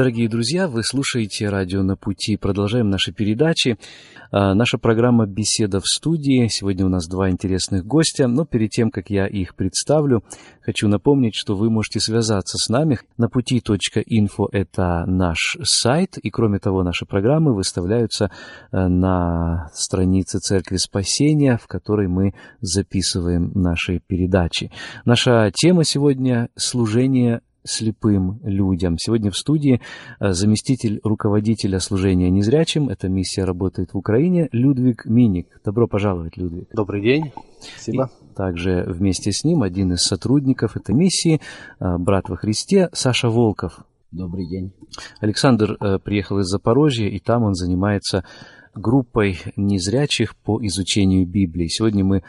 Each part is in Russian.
Дорогие друзья, вы слушаете радио «На пути». Продолжаем наши передачи. А, наша программа «Беседа в студии». Сегодня у нас два интересных гостя. Но перед тем, как я их представлю, хочу напомнить, что вы можете связаться с нами. На пути.инфо – это наш сайт. И, кроме того, наши программы выставляются а, на странице Церкви Спасения, в которой мы записываем наши передачи. Наша тема сегодня – служение слепым людям. Сегодня в студии э, заместитель руководителя служения незрячим. Эта миссия работает в Украине. Людвиг Миник. Добро пожаловать, Людвиг. Добрый день. Спасибо. И также вместе с ним один из сотрудников этой миссии, э, брат во Христе, Саша Волков. Добрый день. Александр э, приехал из Запорожья, и там он занимается группой незрячих по изучению Библии. Сегодня мы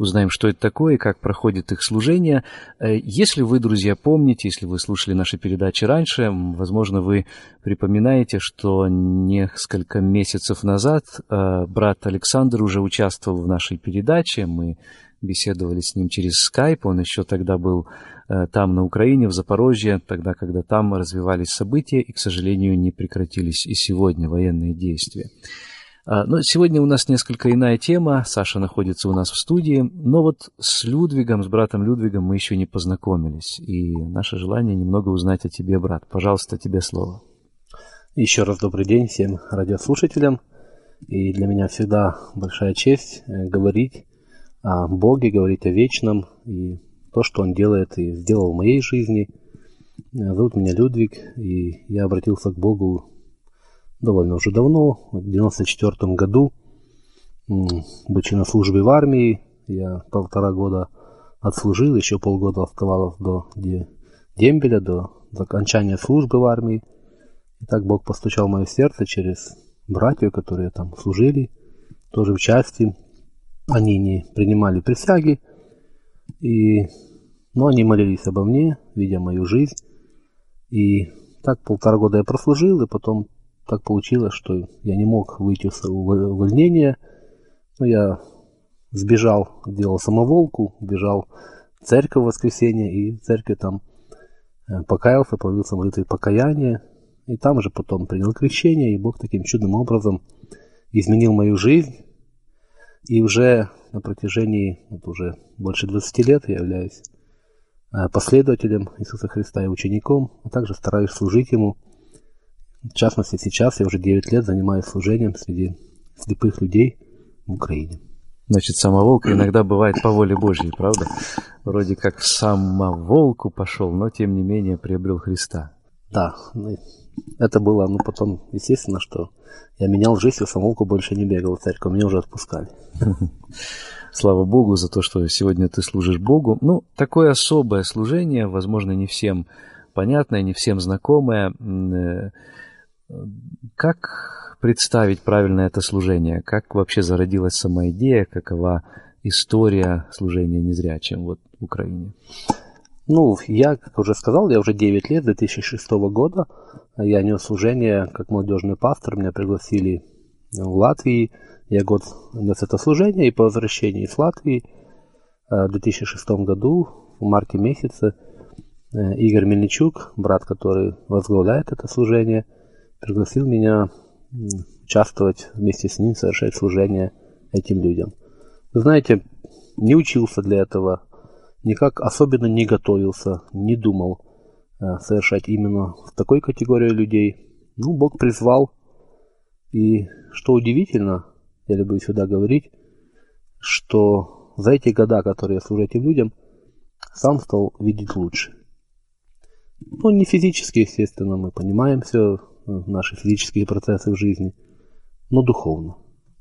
узнаем, что это такое, как проходит их служение. Э, если вы, друзья, помните, если вы слушали наши передачи раньше, возможно, вы припоминаете, что несколько месяцев назад э, брат Александр уже участвовал в нашей передаче. Мы беседовали с ним через скайп. Он еще тогда был э, там, на Украине, в Запорожье, тогда, когда там развивались события и, к сожалению, не прекратились и сегодня военные действия. А, но сегодня у нас несколько иная тема. Саша находится у нас в студии. Но вот с Людвигом, с братом Людвигом мы еще не познакомились. И наше желание немного узнать о тебе, брат. Пожалуйста, тебе слово. Еще раз добрый день всем радиослушателям. И для меня всегда большая честь э, говорить о Боге, говорить о вечном и то, что Он делает и сделал в моей жизни. Э, зовут меня Людвиг, и я обратился к Богу довольно уже давно, в 94 году, будучи на службе в армии, я полтора года отслужил, еще полгода оставалось до дембеля, до окончания службы в армии. И так Бог постучал в мое сердце через братьев, которые там служили, тоже в части. Они не принимали присяги, и, но они молились обо мне, видя мою жизнь. И так полтора года я прослужил, и потом так получилось, что я не мог выйти с увольнения. Но я сбежал, делал самоволку, бежал в церковь в воскресенье, и в церкви там э, покаялся, появился молитвой покаяния. И там же потом принял крещение, и Бог таким чудным образом изменил мою жизнь. И уже на протяжении вот уже больше 20 лет я являюсь э, последователем Иисуса Христа и учеником, а также стараюсь служить Ему – в частности, сейчас я уже 9 лет занимаюсь служением среди слепых людей в Украине. Значит, самоволка иногда бывает по воле Божьей, правда? Вроде как в самоволку пошел, но тем не менее приобрел Христа. Да, ну, это было, ну потом, естественно, что я менял жизнь, и самоволку больше не бегал в церковь, меня уже отпускали. Слава Богу за то, что сегодня ты служишь Богу. Ну, такое особое служение, возможно, не всем понятное, не всем знакомое. Как представить правильно это служение? Как вообще зародилась сама идея? Какова история служения незрячим вот в Украине? Ну, я, как уже сказал, я уже 9 лет, 2006 года. Я нес служение как молодежный пастор. Меня пригласили в Латвии. Я год нес это служение, и по возвращении из Латвии э, в 2006 году, в марте месяце, э, Игорь Мельничук, брат, который возглавляет это служение – пригласил меня участвовать вместе с ним, совершать служение этим людям. Вы знаете, не учился для этого, никак особенно не готовился, не думал э, совершать именно в такой категории людей. Ну, Бог призвал. И что удивительно, я люблю сюда говорить, что за эти года, которые я служу этим людям, сам стал видеть лучше. Ну, не физически, естественно, мы понимаем все, наши физические процессы в жизни, но духовно.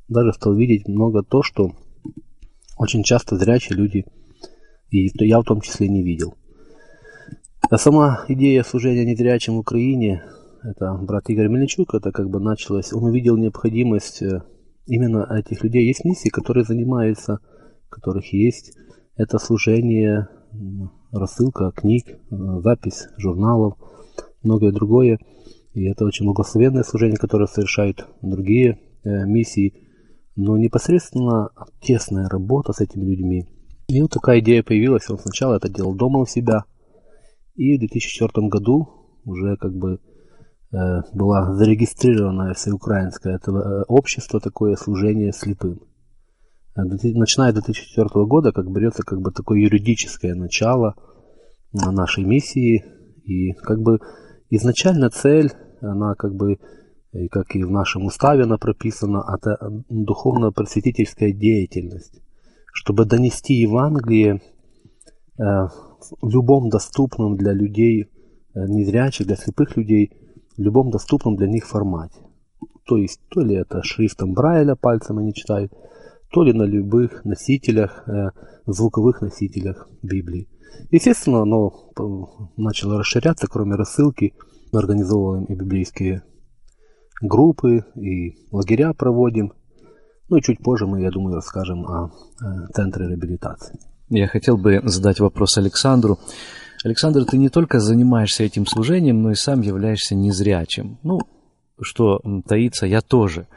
Даже стал видеть много то, что очень часто зрячие люди, и я в том числе не видел. А сама идея служения незрячим в Украине, это брат Игорь Мельничук, это как бы началось, он увидел необходимость э, именно этих людей есть миссии, которые занимаются, которых есть это служение, рассылка книг, запись журналов, многое другое. И это очень благословенное служение, которое совершают другие э, миссии. Но непосредственно тесная работа с этими людьми. И вот такая идея появилась. Он сначала это делал дома у себя. И в 2004 году уже как бы э, была зарегистрирована всеукраинское это э, общество, такое служение слепым. Э, начиная с 2004 года как берется как бы такое юридическое начало нашей миссии. И как бы изначально цель, она как бы, как и в нашем уставе она прописана, это духовно-просветительская деятельность. Чтобы донести Евангелие э, в любом доступном для людей, э, незрячих, для слепых людей, в любом доступном для них формате. То есть, то ли это шрифтом Брайля пальцем они читают, то ли на любых носителях, э, звуковых носителях Библии. Естественно, оно начало расширяться, кроме рассылки. Мы организовываем и библейские группы, и лагеря проводим. Ну и чуть позже мы, я думаю, расскажем о э, центре реабилитации. Я хотел бы задать вопрос Александру. Александр, ты не только занимаешься этим служением, но и сам являешься незрячим. Ну, что таится, я тоже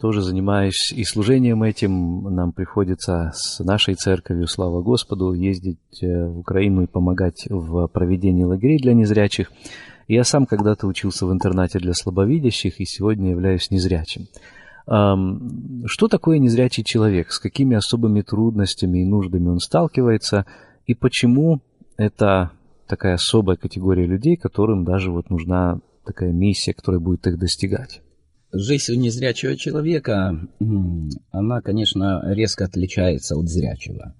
тоже занимаюсь и служением этим. Нам приходится с нашей церковью, слава Господу, ездить э, в Украину и помогать в проведении лагерей для незрячих. Я сам когда-то учился в интернате для слабовидящих и сегодня являюсь незрячим. Что такое незрячий человек? С какими особыми трудностями и нуждами он сталкивается? И почему это такая особая категория людей, которым даже вот нужна такая миссия, которая будет их достигать? Жизнь незрячего человека, она, конечно, резко отличается от зрячего.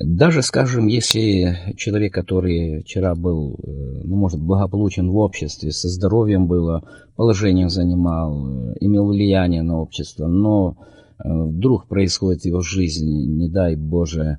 Даже, скажем, если человек, который вчера был, э, ну, может, благополучен в обществе, со здоровьем было, положение занимал, э, имел влияние на общество, но вдруг происходит в его жизни, не дай Боже,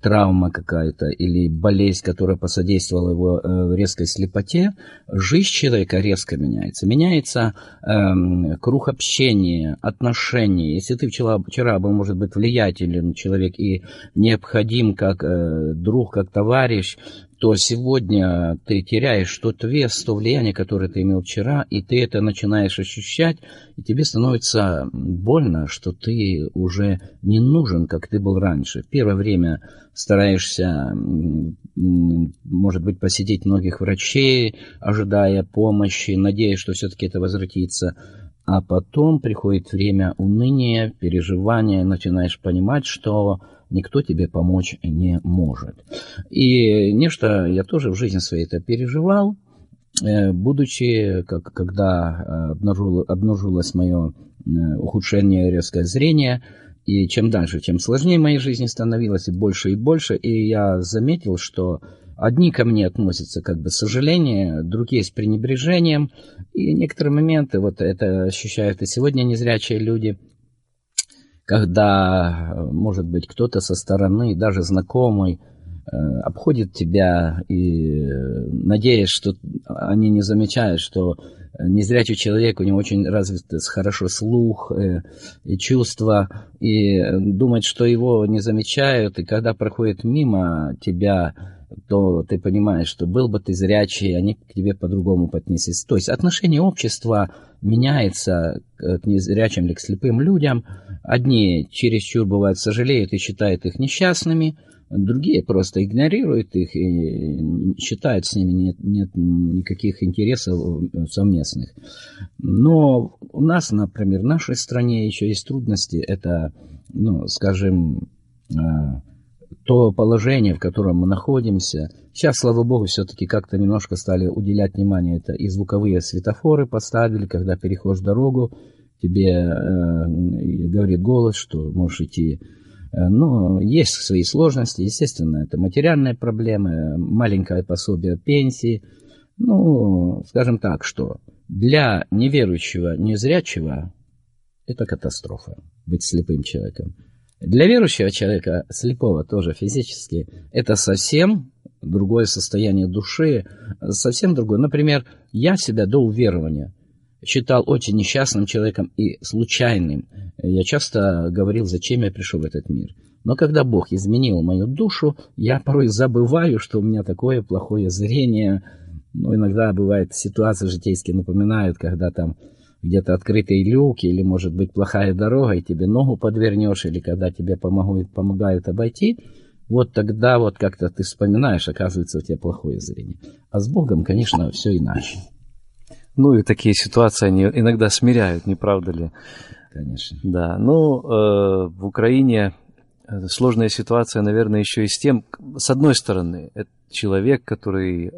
травма какая-то или болезнь, которая посодействовала его э, резкой слепоте, жизнь человека резко меняется. Меняется э, круг общения, отношений. Если ты вчера, вчера был, может быть, влиятелен человек и необходим как э, друг, как товарищ, то сегодня ты теряешь тот вес, то влияние, которое ты имел вчера, и ты это начинаешь ощущать, и тебе становится больно, что ты уже не нужен, как ты был раньше. Первое время стараешься, может быть, посетить многих врачей, ожидая помощи, надеясь, что все-таки это возвратится. А потом приходит время уныния, переживания, начинаешь понимать, что никто тебе помочь не может. И нечто я тоже в жизни своей это переживал, э, будучи, как, когда э, обнаружил, обнаружилось мое э, ухудшение резкое зрение, и чем дальше, тем сложнее в моей жизни становилось, и больше и больше, и я заметил, что Одни ко мне относятся как бы с сожалением, другие с пренебрежением. И некоторые моменты, вот это ощущают и сегодня незрячие люди, когда, может быть, кто-то со стороны, даже знакомый, э, обходит тебя и надеясь, что они не замечают, что незрячий человек, у него очень развит хорошо слух э, и чувства, и думать, что его не замечают, и когда проходит мимо тебя, то ты понимаешь, что был бы ты зрячий, они к тебе по-другому поднеслись. То есть отношение общества меняется к незрячим или к слепым людям. Одни чересчур бывают сожалеют и считают их несчастными, другие просто игнорируют их и считают с ними нет, нет никаких интересов совместных. Но у нас, например, в нашей стране еще есть трудности. Это, ну, скажем, а, то положение, в котором мы находимся. Сейчас, слава богу, все-таки как-то немножко стали уделять внимание. Это и звуковые светофоры поставили, когда переходишь дорогу, тебе э, говорит голос, что можешь идти. Э, но есть свои сложности, естественно, это материальные проблемы, маленькое пособие пенсии. Ну, скажем так, что для неверующего, незрячего это катастрофа быть слепым человеком. Для верующего человека, слепого тоже физически, это совсем другое состояние души, совсем другое. Например, я себя до уверования считал очень несчастным человеком и случайным. Я часто говорил, зачем я пришел в этот мир. Но когда Бог изменил мою душу, я порой забываю, что у меня такое плохое зрение. Ну, иногда бывает ситуации житейские напоминают, когда там где-то открытые люки, или, может быть, плохая дорога, и тебе ногу подвернешь, или когда тебе помогают, помогают обойти, вот тогда вот как-то ты вспоминаешь, оказывается, у тебя плохое зрение. А с Богом, конечно, все иначе. Ну и такие ситуации, они иногда смиряют, не правда ли? Конечно. Да, ну, э, в Украине э, сложная ситуация, наверное, еще и с тем, с одной стороны, это человек, который э,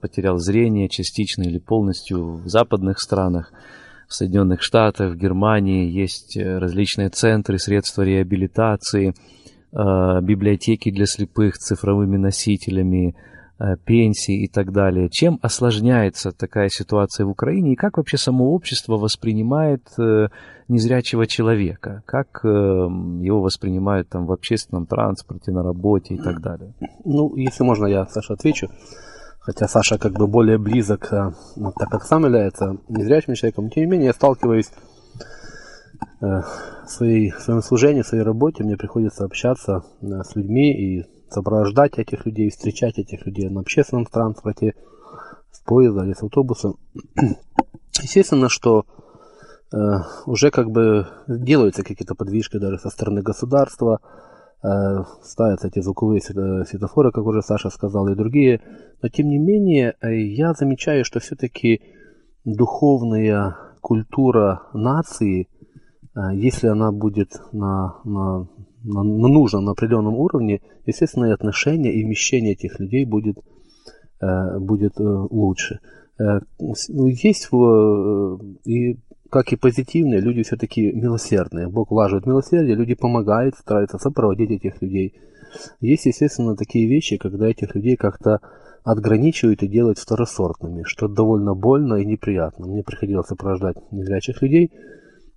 потерял зрение частично или полностью в западных странах, в Соединенных Штатах, в Германии есть э, различные центры, средства реабилитации, э, библиотеки для слепых цифровыми носителями, э, пенсии и так далее. Чем осложняется такая ситуация в Украине и как вообще само общество воспринимает незрячего человека? Как его воспринимают там в общественном транспорте, на работе и так далее? Ну, если можно, я, Саша, отвечу хотя Саша как бы более близок, э, так как сам является незрячим человеком, тем не менее я сталкиваюсь э, в, своей, в своем служении, в своей работе, мне приходится общаться э, с людьми и сопровождать этих людей, встречать этих людей на общественном транспорте, с поезда или с автобуса. Естественно, что уже как бы делаются какие-то подвижки даже со стороны государства, ставятся эти звуковые светофоры, как уже Саша сказал, и другие. Но тем не менее, э, я замечаю, что все-таки духовная культура нации, э, если она будет на, на, на, на нужном, на определенном уровне, естественно, и отношение и вмещение этих людей будет, будет лучше. Есть и как и позитивные, люди все-таки милосердные. Бог влаживает милосердие, люди помогают, стараются сопроводить этих людей. Есть, естественно, такие вещи, когда этих людей как-то отграничивают и делают второсортными, что довольно больно и неприятно. Мне приходилось сопровождать незрячих людей,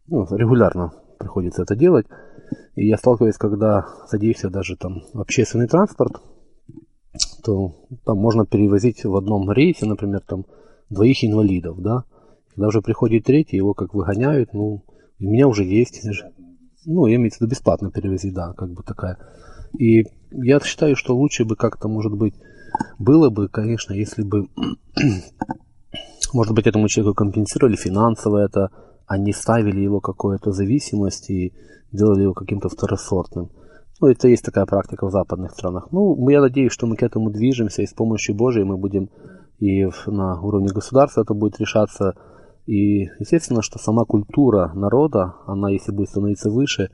ну, регулярно приходится это делать. И я сталкиваюсь, когда садишься даже там в общественный транспорт, то там можно перевозить в одном рейсе, например, там двоих инвалидов, да, когда уже приходит третий, его как выгоняют, ну, у меня уже есть, ну, я имею в виду бесплатно перевозить, да, как бы такая. И я считаю, что лучше бы как-то, может быть, было бы, конечно, если бы, может быть, этому человеку компенсировали финансово это, а не ставили его какую-то зависимость и делали его каким-то второсортным. Ну, это есть такая практика в западных странах. Ну, я надеюсь, что мы к этому движемся, и с помощью Божией мы будем и на уровне государства это будет решаться и естественно, что сама культура народа, она если будет становиться выше,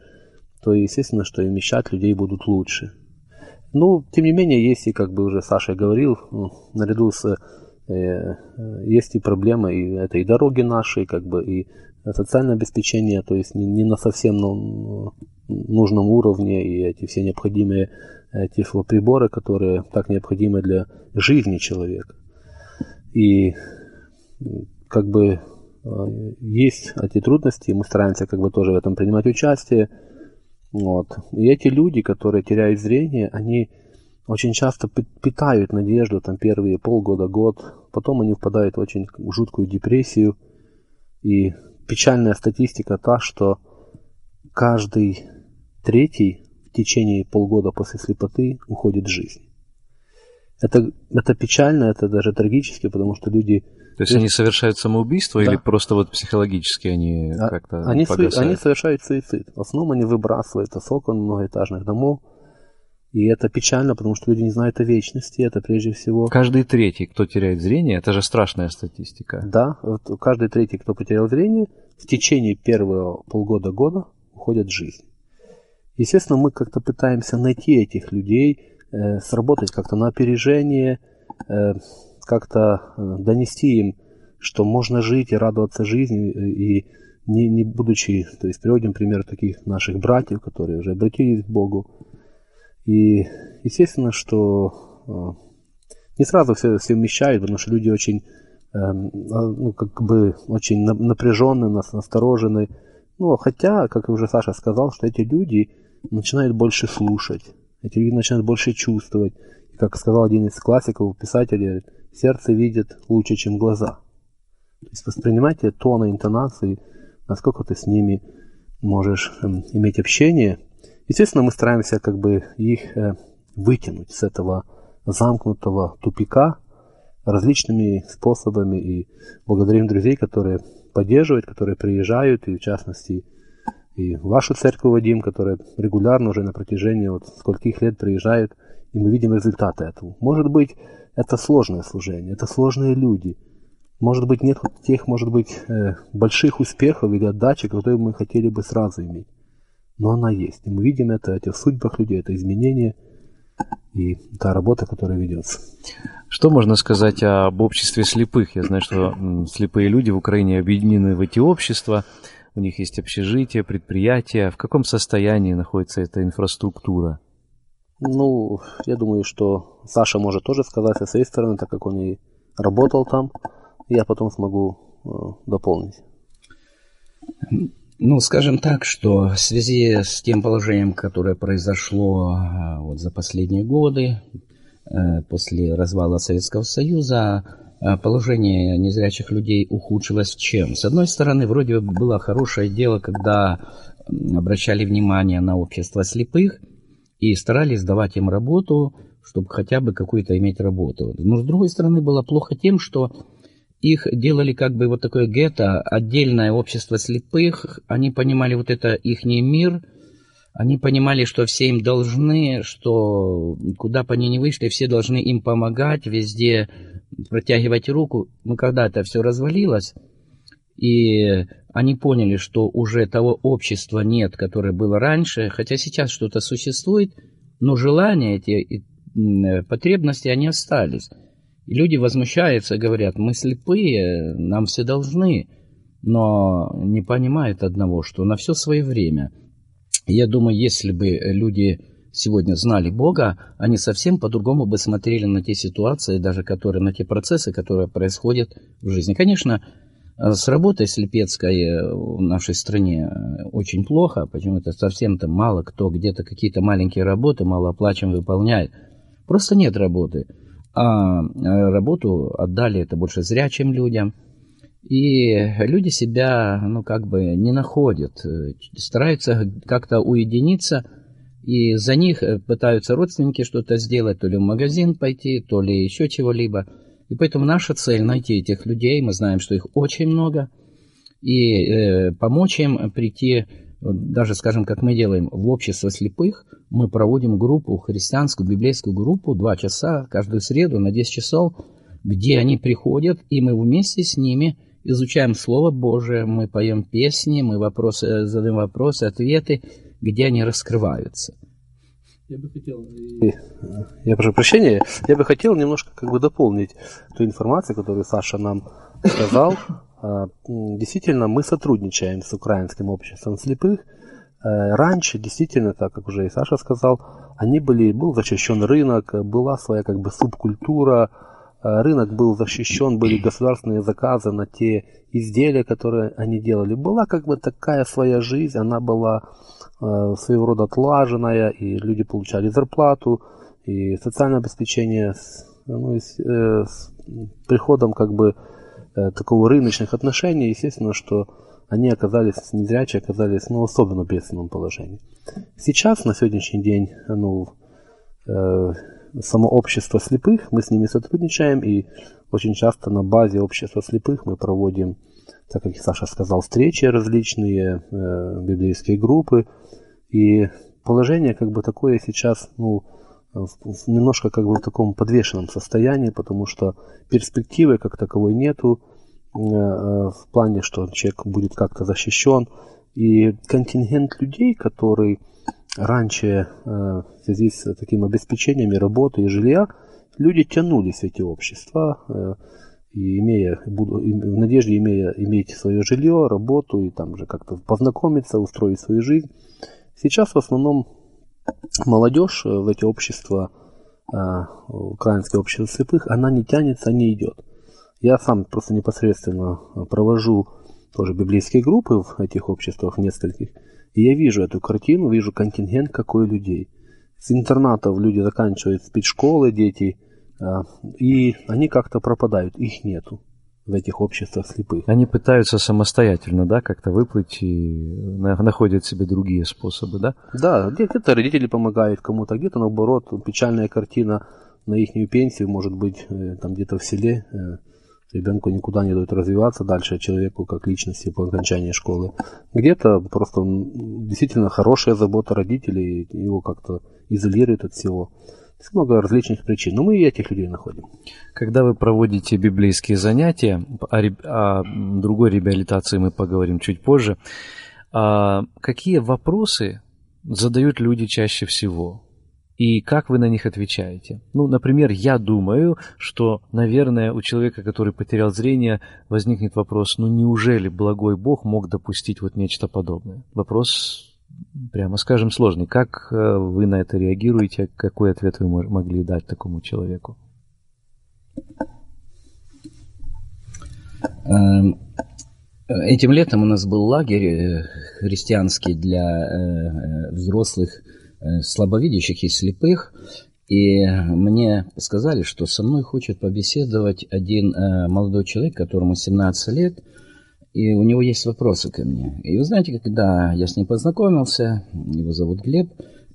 то естественно, что и вмещать людей будут лучше. Ну, тем не менее, есть и, как бы уже Саша говорил, ну, наряду с э, э, есть и проблемы, и это и дороги наши, как бы, и социальное обеспечение, то есть не, не на совсем ну, нужном уровне, и эти все необходимые эти приборы, которые так необходимы для жизни человека. И как бы Э, есть эти трудности, мы стараемся как бы тоже в этом принимать участие. Вот. И эти люди, которые теряют зрение, они очень часто питают надежду там первые полгода, год, потом они впадают в очень жуткую депрессию. И печальная статистика та, что каждый третий в течение полгода после слепоты уходит в жизнь. Это, это печально, это даже трагически, потому что люди то есть они совершают самоубийство да. или просто вот психологически они а, как-то они, су- они совершают суицид. В основном они выбрасывают с окон многоэтажных домов. И это печально, потому что люди не знают о вечности. Это прежде всего... Каждый третий, кто теряет зрение, это же страшная статистика. Да, вот каждый третий, кто потерял зрение, в течение первого полгода-года уходит в жизнь. Естественно, мы как-то пытаемся найти этих людей, э, сработать как-то на опережение, э, как-то э, донести им, что можно жить и радоваться жизни, э, и не, не будучи, то есть приводим пример таких наших братьев, которые уже обратились к Богу. И естественно, что э, не сразу все, все вмещают, потому что люди очень, а, ну, как бы, очень напряженные, насторожены. Ну, хотя, как уже Саша сказал, что эти люди начинают больше слушать, эти люди начинают больше чувствовать. И, как сказал один из классиков, писателей, Сердце видит лучше, чем глаза. То есть воспринимайте тоны, интонации, насколько ты с ними можешь эм, иметь общение. Естественно, мы стараемся как бы их э, вытянуть с этого замкнутого тупика различными способами и благодарим друзей, которые поддерживают, которые приезжают, и в частности и вашу церковь, Вадим, которая регулярно уже на протяжении вот скольких лет приезжает, и мы видим результаты этого. Может быть, это сложное служение, это сложные люди. Может быть, нет тех, может быть, э, больших успехов или отдачи, которые мы хотели бы сразу иметь. Но она есть. И мы видим это, эти в судьбах людей, это изменение и та работа, которая ведется. Что можно сказать об обществе слепых? Я знаю, что слепые люди в Украине объединены в эти общества. У них есть общежитие, предприятия. В каком состоянии находится эта инфраструктура? Ну, я думаю, что Саша может тоже сказать со своей стороны, так как он и работал там. Я потом смогу э, дополнить. Ну, скажем так, что в связи с тем положением, которое произошло э, вот за последние годы, э, после развала Советского Союза, положение незрячих людей ухудшилось чем? С одной стороны, вроде бы было хорошее дело, когда обращали внимание на общество слепых и старались давать им работу, чтобы хотя бы какую-то иметь работу. Но с другой стороны, было плохо тем, что их делали как бы вот такое гетто, отдельное общество слепых. Они понимали вот это их мир, они понимали, что все им должны, что куда бы они ни вышли, все должны им помогать, везде протягивать руку. Но когда это все развалилось, и они поняли, что уже того общества нет, которое было раньше, хотя сейчас что-то существует, но желания эти, потребности, они остались. И люди возмущаются, говорят, мы слепые, нам все должны, но не понимают одного, что на все свое время. Я думаю, если бы люди сегодня знали Бога, они совсем по-другому бы смотрели на те ситуации, даже которые, на те процессы, которые происходят в жизни. Конечно, с работой слепецкой в нашей стране очень плохо, почему-то совсем-то мало кто где-то какие-то маленькие работы малооплачиваемые выполняет. Просто нет работы а э, работу отдали это больше зрячим людям. И люди себя, ну, как бы не находят, э, стараются как-то уединиться, и за них э, пытаются родственники что-то сделать, то ли в магазин пойти, то ли еще чего-либо. И поэтому наша цель найти этих людей, мы знаем, что их очень много, и э, помочь им прийти даже, скажем, как мы делаем в общество слепых, мы проводим группу, христианскую, библейскую группу, два часа каждую среду на 10 часов, где они приходят, и мы вместе с ними изучаем Слово Божие, мы поем песни, мы вопросы, задаем вопросы, ответы, где они раскрываются. Я бы хотел... Я прошу прощения, я бы хотел немножко как бы дополнить ту информацию, которую Саша нам сказал. А, действительно, мы сотрудничаем с украинским обществом слепых. Э, раньше, действительно, так как уже и Саша сказал, они были, был защищен рынок, была своя как бы субкультура, э, рынок был защищен, были государственные заказы на те изделия, которые они делали. Была как бы такая своя жизнь, она была э, своего рода отлаженная, и люди получали зарплату, и социальное обеспечение ну, и с, э, с приходом как бы Э, такого рыночных отношений, естественно, что они оказались, незрячие оказались ну, в особенно бедственном положении. Сейчас, на сегодняшний день, ну, э, само общество слепых, мы с ними сотрудничаем, и очень часто на базе общества слепых мы проводим, так как Саша сказал, встречи различные, э, библейские группы, и положение как бы такое сейчас, ну, немножко как бы в таком подвешенном состоянии, потому что перспективы как таковой нету э, э, в плане, что человек будет как-то защищен. И контингент людей, который раньше э, в связи с таким обеспечением работы и жилья, люди тянулись в эти общества, и имея, в надежде имея, иметь свое жилье, работу и там же как-то познакомиться, устроить свою жизнь. Сейчас в основном молодежь э, в эти общества, э, украинское общество слепых, она не тянется, не идет. Я сам просто непосредственно э, провожу тоже библейские группы в этих обществах, в нескольких, и я вижу эту картину, вижу контингент какой людей. С интернатов люди заканчивают спецшколы, дети, и они как-то пропадают, их нету. в этих обществах слепых. Они пытаются самостоятельно, да, как-то выплыть и находят себе другие способы, да? Да, где-то родители помогают кому-то, где-то наоборот, печальная картина на их пенсию, может быть, э, там где-то в селе, э, ребенку никуда не дают развиваться дальше человеку как личности по окончании школы. Где-то просто действительно хорошая забота родителей, его как-то изолирует от всего. Есть много различных причин, но мы и этих людей находим. Когда вы проводите библейские занятия, о, о другой реабилитации мы поговорим чуть позже, а какие вопросы задают люди чаще всего? И как вы на них отвечаете? Ну, например, я думаю, что, наверное, у человека, который потерял зрение, возникнет вопрос, ну неужели благой Бог мог допустить вот нечто подобное? Вопрос прямо скажем, сложный. Как э, вы на это реагируете? Какой ответ вы могли дать такому человеку? Эм, этим летом у нас был лагерь э, христианский для э, взрослых слабовидящих и слепых. И мне сказали, что со мной хочет побеседовать один молодой человек, которому 17 лет – и у него есть вопросы ко мне. И вы знаете, когда я с ним познакомился, его зовут Глеб,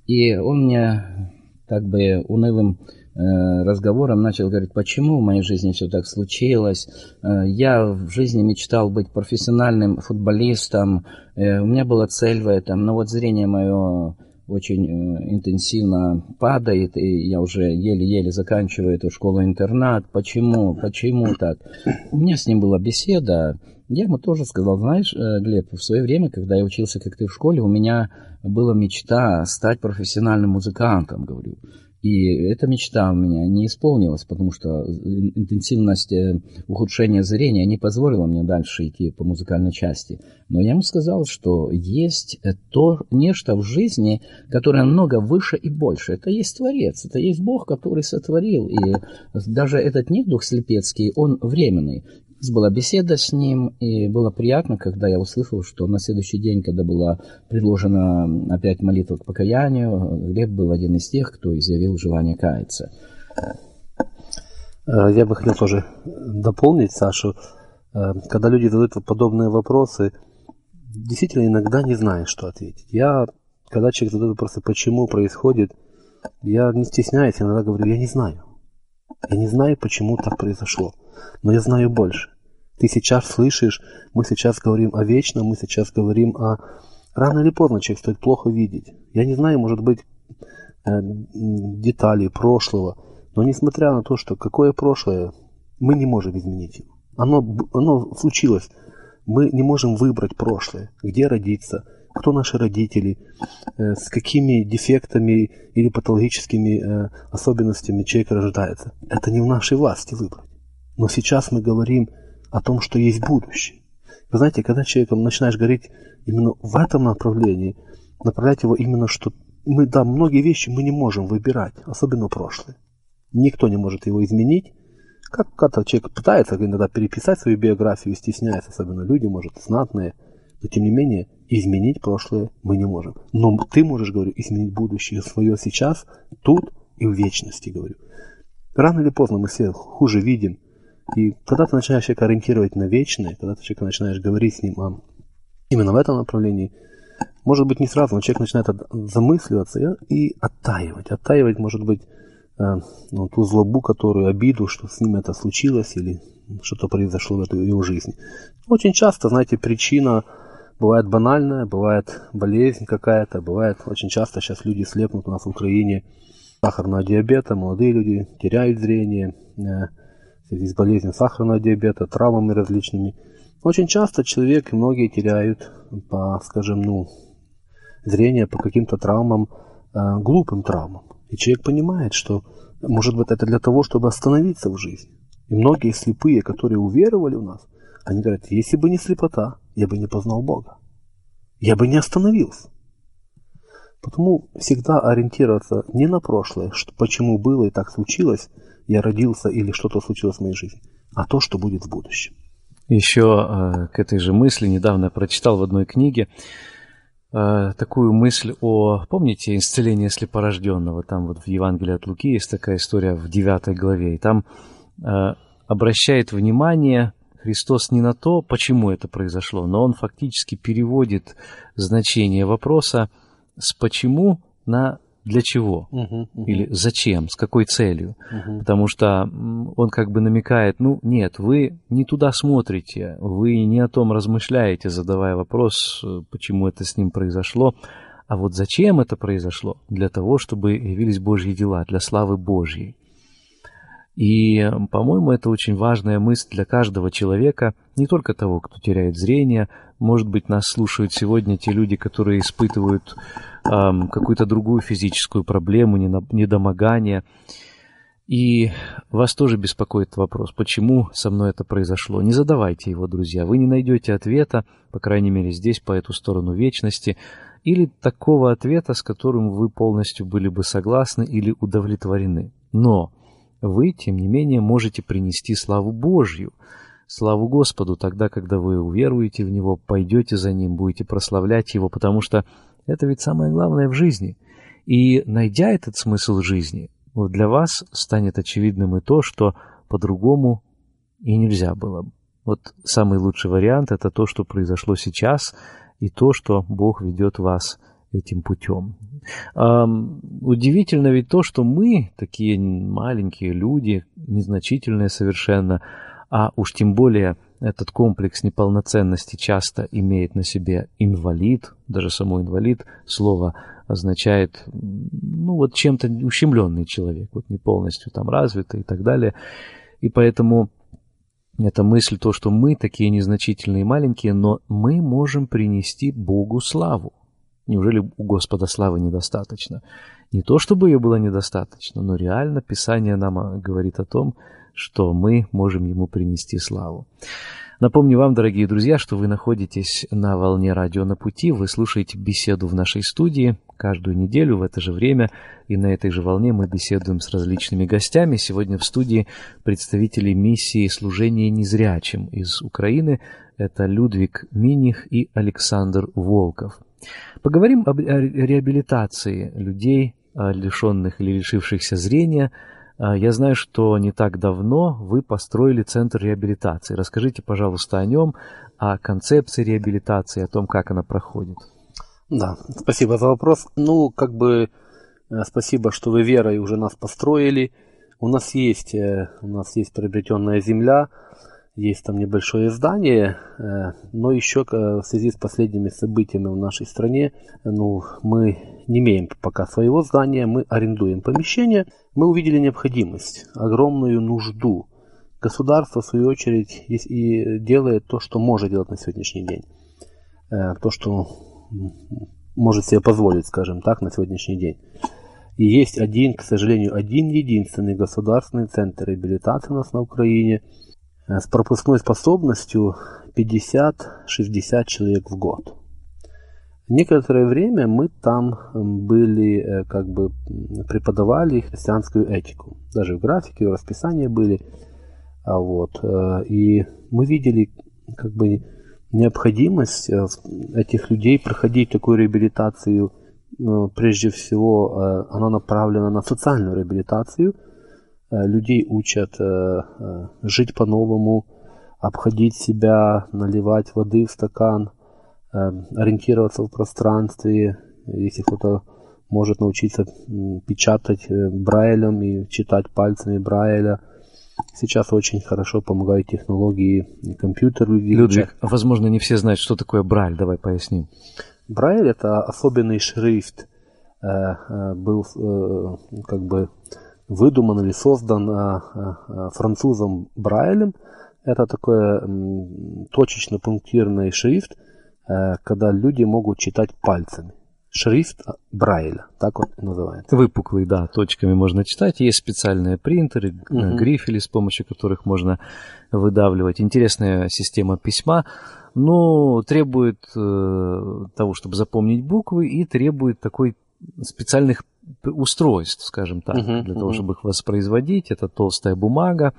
и он мне как бы унылым э, разговором начал говорить, почему в моей жизни все так случилось. Э, я в жизни мечтал быть профессиональным футболистом, э, у меня была цель в этом, но вот зрение мое очень интенсивно падает, и я уже еле-еле заканчиваю эту школу-интернат. Почему? Почему так? У меня с ним была беседа, я ему тоже сказал, знаешь, э, Глеб, в свое время, когда я учился, как ты в школе, у меня была мечта стать профессиональным музыкантом, говорю. И эта мечта у меня не исполнилась, потому что интенсивность э, ухудшения зрения не позволила мне дальше идти по музыкальной части. Но я ему сказал, что есть то нечто в жизни, которое много выше и больше. Это есть Творец, это есть Бог, который сотворил. И даже этот недух слепецкий, он временный была беседа с ним, и было приятно, когда я услышал, что на следующий день, когда была предложена опять молитва к покаянию, Глеб был один из тех, кто изъявил желание каяться. Э, я бы хотел тоже дополнить Сашу. Э, когда люди задают подобные вопросы, действительно иногда не знаешь, что ответить. Я, когда человек задает вопросы, почему происходит, я не стесняюсь, иногда говорю, я не знаю. Я не знаю, почему так произошло, но я знаю больше. Ты сейчас слышишь, мы сейчас говорим о вечном, мы сейчас говорим о... Рано или поздно человек стоит плохо видеть. Я не знаю, может быть, э, деталей прошлого, но несмотря на то, что какое прошлое, мы не можем изменить его. Оно, оно случилось. Мы не можем выбрать прошлое, где родиться, кто наши родители, э, с какими дефектами или патологическими э, особенностями человек рождается. Это не в нашей власти выбрать. Но сейчас мы говорим о том, что есть будущее. Вы знаете, когда человеком начинаешь говорить именно в этом направлении, направлять его именно, что мы, да, многие вещи мы не можем выбирать, особенно прошлое. Никто не может его изменить. Как когда человек пытается иногда переписать свою биографию, стесняется, особенно люди, может, знатные, но тем не менее изменить прошлое мы не можем. Но ты можешь, говорю, изменить будущее свое сейчас, тут и в вечности, говорю. Рано или поздно мы все хуже видим, и когда ты начинаешь человека ориентировать на вечное, когда ты человека начинаешь говорить с ним о, именно в этом направлении, может быть, не сразу, но человек начинает замысливаться и, оттаивать. Оттаивать, может быть, э, ну, ту злобу, которую, обиду, что с ним это случилось или что-то произошло в этой его жизни. Очень часто, знаете, причина бывает банальная, бывает болезнь какая-то, бывает очень часто сейчас люди слепнут у нас в Украине сахарного диабета, молодые люди теряют зрение, э, связи с болезнью сахарного диабета, травмами различными. Очень часто человек, многие теряют по, скажем, ну, зрение по каким-то травмам, э, глупым травмам. И человек понимает, что, может быть, это для того, чтобы остановиться в жизни. И многие слепые, которые уверовали в нас, они говорят, если бы не слепота, я бы не познал Бога. Я бы не остановился. Потому всегда ориентироваться не на прошлое, что, почему было и так случилось, я родился или что-то случилось в моей жизни, а то, что будет в будущем. Еще э, к этой же мысли недавно прочитал в одной книге э, такую мысль о, помните, исцелении слепорожденного, там вот в Евангелии от Луки есть такая история в 9 главе, и там э, обращает внимание Христос не на то, почему это произошло, но он фактически переводит значение вопроса с почему на для чего Мгм, мгм. или зачем, с какой целью. Мгм. Потому что он как бы намекает, ну нет, вы не туда смотрите, вы не о том размышляете, задавая вопрос, э, почему это с ним произошло, а вот зачем это произошло? Для того, чтобы явились Божьи дела, для славы Божьей. И, по-моему, это очень важная мысль для каждого человека, не только того, кто теряет зрение. Может быть, нас слушают сегодня те люди, которые испытывают ам, какую-то другую физическую проблему, недомогание. И вас тоже беспокоит вопрос, почему со мной это произошло. Не задавайте его, друзья. Вы не найдете ответа, по крайней мере, здесь, по эту сторону вечности, или такого ответа, с которым вы полностью были бы согласны или удовлетворены. Но вы, тем не менее, можете принести славу Божью, славу Господу тогда, когда вы уверуете в Него, пойдете за Ним, будете прославлять Его, потому что это ведь самое главное в жизни. И найдя этот смысл жизни, для вас станет очевидным и то, что по-другому и нельзя было. Вот самый лучший вариант – это то, что произошло сейчас, и то, что Бог ведет вас этим путем. Удивительно ведь то, что мы, такие маленькие люди, незначительные совершенно, а уж тем более этот комплекс неполноценности часто имеет на себе инвалид, даже само инвалид, слово означает, ну вот чем-то ущемленный человек, вот не полностью там развитый и так далее. И поэтому эта мысль, то, что мы такие незначительные и маленькие, но мы можем принести Богу славу. Неужели у Господа славы недостаточно? Не то, чтобы ее было недостаточно, но реально Писание нам а, говорит о том, что мы можем Ему принести славу. Напомню вам, дорогие друзья, что вы находитесь на волне радио на пути, вы слушаете беседу в нашей студии каждую неделю в это же время, и на этой же волне мы беседуем с различными гостями. Сегодня в студии представители миссии служения незрячим из Украины. Это Людвиг Миних и Александр Волков. Поговорим об ре- реабилитации людей, лишенных или лишившихся зрения. А, Я знаю, что не так давно вы построили центр реабилитации. Расскажите, пожалуйста, о нем, о концепции реабилитации, о том, как она проходит. Да, спасибо за вопрос. Ну, как бы э, спасибо, что вы верой уже нас построили. У нас есть, э, у нас есть приобретенная земля, есть там небольшое здание, э, но еще э, в связи с последними событиями в нашей стране, ну, мы не имеем пока своего здания, мы арендуем помещение. Мы увидели необходимость, огромную нужду. Государство, в свою очередь, и- делает то, что может делать на сегодняшний день. Э, То, что может себе позволить, скажем так, на сегодняшний день. И есть один, к сожалению, один единственный государственный центр реабилитации у нас на Украине с пропускной способностью 50-60 человек в год. Некоторое время мы там были, э, как бы преподавали христианскую этику. Даже в графике, в расписании были. А вот, э, и мы видели как бы необходимость э, этих людей проходить такую реабилитацию. Прежде всего, э, она направлена на социальную реабилитацию. Э, Людей учат э, э, жить по-новому, обходить себя, наливать воды в стакан, ориентироваться в пространстве. Если кто-то может научиться печатать Брайлем и читать пальцами Брайля. Сейчас очень хорошо помогают технологии компьютер учат. Людвиг, возможно, не все знают, что такое Брайль. Давай поясним. Брайль это особенный шрифт, был как бы выдуман или создан э, э, французом Брайлем. Это такой м, точечно-пунктирный шрифт, э, когда люди могут читать пальцами. Шрифт Брайля, так он называется. Выпуклый, да, точками можно читать. Есть специальные принтеры, э, Мгм. грифели, с помощью которых можно выдавливать. Интересная система письма, но требует э, того, чтобы запомнить буквы, и требует такой специальных устройств, скажем так, uh-huh, для uh-huh. того, чтобы их воспроизводить. Это толстая бумага,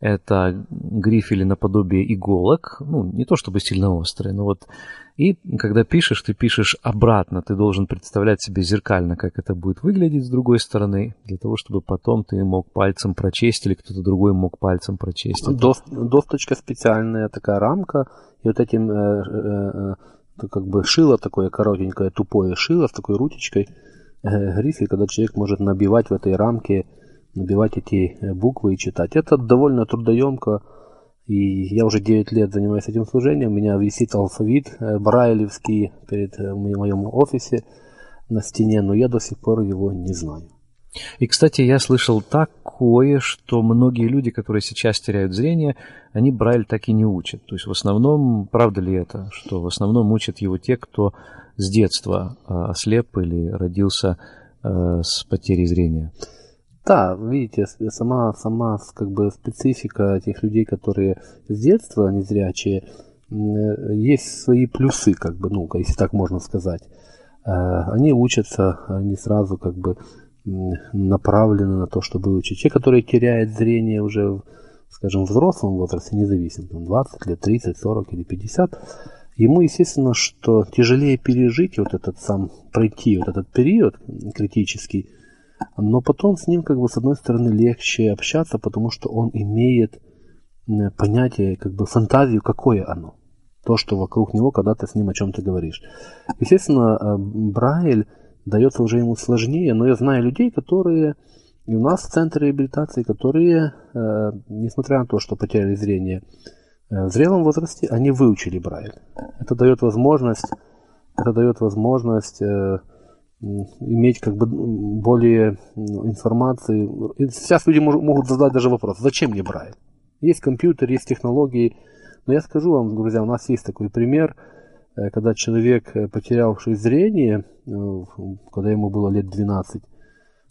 это грифели наподобие иголок, ну, не то чтобы сильно острые, но вот и когда пишешь, ты пишешь обратно, ты должен представлять себе зеркально, как это будет выглядеть с другой стороны, для того, чтобы потом ты мог пальцем прочесть или кто-то другой мог пальцем прочесть. До, досточка специальная такая рамка, и вот этим э, э, э, как бы шило такое коротенькое, тупое шило с такой ручечкой, э, грифель, когда человек может набивать в этой рамке, набивать эти э, буквы и читать. Это довольно трудоемко, и я уже 9 лет занимаюсь этим служением. У меня висит алфавит э, брайлевский перед моем офисе на стене, но я до сих пор его не знаю. И, кстати, я слышал такое, что многие люди, которые сейчас теряют зрение, они Брайль так и не учат. То есть в основном, правда ли это, что в основном учат его те, кто с детства э, ослеп или родился с потерей зрения? Да, видите, сама, сама как бы специфика тех людей, которые с детства незрячие, есть свои плюсы, как бы, ну, если так можно сказать. Э, они учатся, они сразу как бы направлены на то, чтобы учить. Те, которые теряют зрение уже, скажем, в взрослом возрасте, независимо, там 20 лет, 30, 40 или 50, ему, естественно, что тяжелее пережить вот этот сам, пройти вот этот период критический, но потом с ним, как бы, с одной стороны, легче общаться, потому что он имеет понятие, как бы, фантазию, какое оно. То, что вокруг него, когда ты с ним о чем-то говоришь. Естественно, э, Брайль дается уже ему сложнее, но я знаю людей, которые и у нас в центре реабилитации, которые, э, несмотря на то, что потеряли зрение э, в зрелом возрасте, они выучили Брайль. Это дает возможность, это дает возможность иметь как бы более информации. Сейчас люди могут задать даже вопрос, зачем мне Брайль? Есть компьютер, есть технологии. Но я скажу вам, друзья, у нас есть такой пример, э, когда человек, э, потерявший зрение, э, когда ему было лет 12,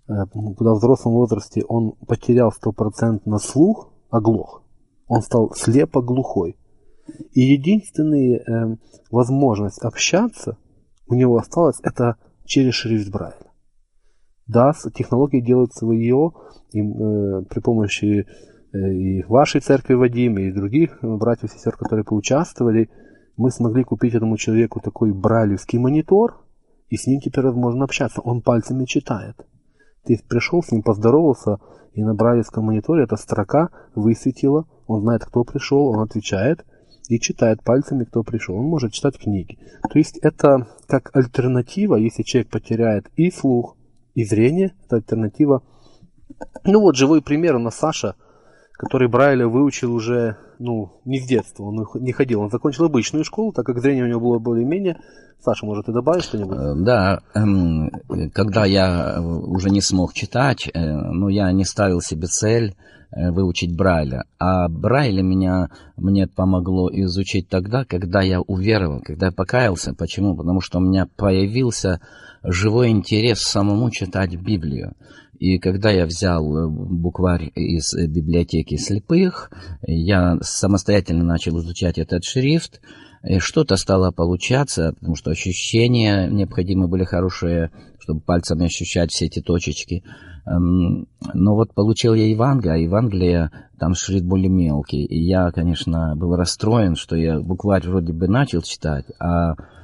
когда в взрослом возрасте он потерял стопроцентно слух, оглох. Он стал слепо-глухой. И единственная возможность общаться у него осталась, это через шрифт Брайля. Да, технологии делают свое, и, э, при помощи э, и вашей церкви Вадим, и других братьев и сестер, которые поучаствовали, мы смогли купить этому человеку такой брайлевский монитор, и с ним теперь возможно общаться. Он пальцами читает. Ты пришел с ним, поздоровался, и на брайлевском мониторе эта строка высветила, он знает, кто пришел, он отвечает, и читает пальцами, кто пришел. Он может читать книги. То есть это как альтернатива, если человек потеряет и слух, и зрение, это альтернатива. Ну вот живой пример у нас Саша, который Брайля выучил уже, ну, не с детства, он не ходил, он закончил обычную школу, так как зрение у него было более-менее. Саша, может, ты добавишь что-нибудь? Э, да, эм, когда я уже не смог читать, э, но я не ставил себе цель Э, выучить Брайля. А Брайля меня, мне помогло изучить тогда, когда я уверовал, когда я покаялся. Почему? Потому что у меня появился живой интерес самому читать Библию. И когда я взял э, букварь из библиотеки слепых, я самостоятельно начал изучать этот шрифт, что-то стало получаться, потому что ощущения необходимы были хорошие, чтобы пальцами ощущать все эти точечки. Эм, но вот получил я Евангелие, а Евангелие там шрифт более мелкий. И я, конечно, был расстроен, что я букварь вроде бы начал читать, а Э,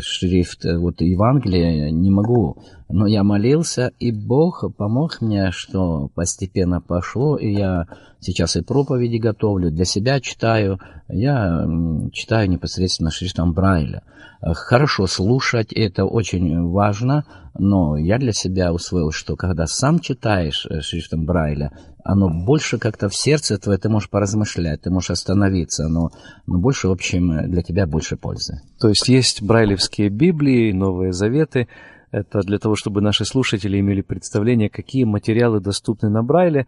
шрифт э, вот Евангелия не могу. Но я молился, и Бог помог мне, что постепенно пошло, и я сейчас и проповеди готовлю, для себя читаю. Я читаю непосредственно шрифтом Брайля. Э, хорошо слушать, это очень важно, но я для себя усвоил, что когда сам читаешь шрифтом Брайля, оно больше как-то в сердце твое, ты можешь поразмышлять, ты можешь остановиться, но, но больше, в общем, для тебя больше пользы. То есть есть брайлевские Библии, Новые Заветы. Это для того, чтобы наши слушатели имели представление, какие материалы доступны на Брайле.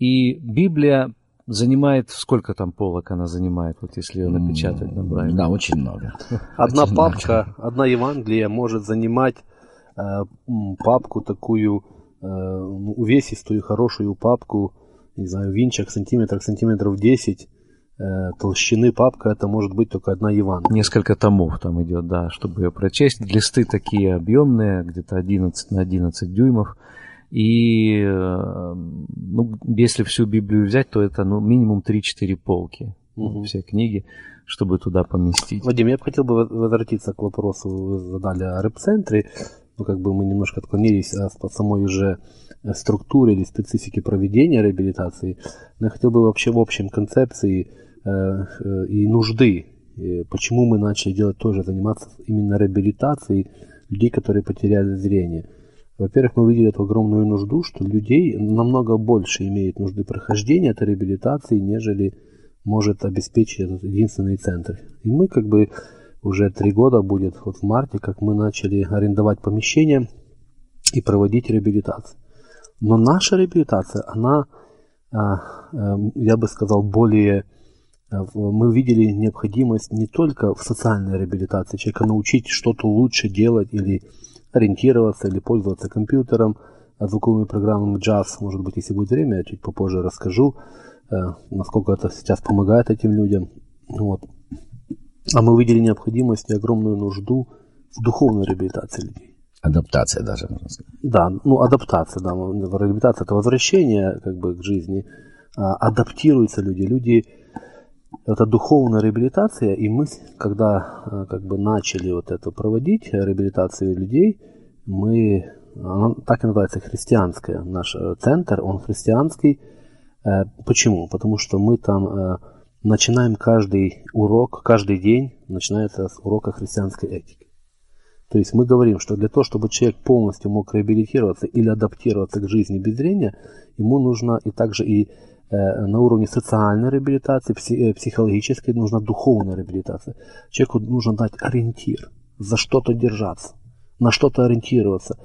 И Библия занимает, сколько там полок она занимает, вот если ее напечатать на Брайле? Да, очень много. Одна очень папка, много. одна Евангелия может занимать э, папку такую увесистую, хорошую папку, не знаю, винчик сантиметров, сантиметров 10, толщины папка это может быть только одна Евангелие. Несколько томов там идет, да, чтобы ее прочесть. Листы такие объемные, где-то 11 на 11 дюймов. И ну, если всю Библию взять, то это ну, минимум 3-4 полки. Угу. Все книги чтобы туда поместить. Вадим, я бы хотел бы возвратиться к вопросу, вы задали о рэп-центре. Ну, как бы мы немножко отклонились от самой уже э, структуре или специфике проведения реабилитации. Но я хотел бы вообще в общем концепции э, э, и нужды, почему мы начали делать тоже, заниматься именно реабилитацией людей, которые потеряли зрение. Во-первых, мы увидели эту огромную нужду, что людей намного больше имеет нужды прохождения этой реабилитации, нежели может обеспечить этот единственный центр. И мы как бы уже три года будет, вот в марте, как мы начали арендовать помещение и проводить реабилитацию. Но наша реабилитация, она, а, а, я бы сказал, более... А, мы видели необходимость не только в социальной реабилитации, человека научить что-то лучше делать или ориентироваться, или пользоваться компьютером, звуковыми программами джаз, может быть, если будет время, я чуть попозже расскажу. Э, насколько это сейчас помогает этим людям. Вот. А мы увидели необходимость и огромную нужду в духовной реабилитации людей. Адаптация даже, можно сказать. Да, ну адаптация, да. Реабилитация – это возвращение как бы к жизни. А, адаптируются люди. Люди – это духовная реабилитация, и мы, когда э, как бы начали вот это проводить, реабилитацию людей, мы, она так и называется, христианская. Наш э, центр, он христианский, Э, почему? Потому что мы там э, начинаем каждый урок, каждый день начинается с урока христианской этики. То есть мы говорим, что для того, чтобы человек полностью мог реабилитироваться или адаптироваться к жизни без зрения, ему нужно и также и э, на уровне социальной реабилитации, психологической, нужна духовная реабилитация. Человеку нужно дать ориентир, за что-то держаться, на что-то ориентироваться.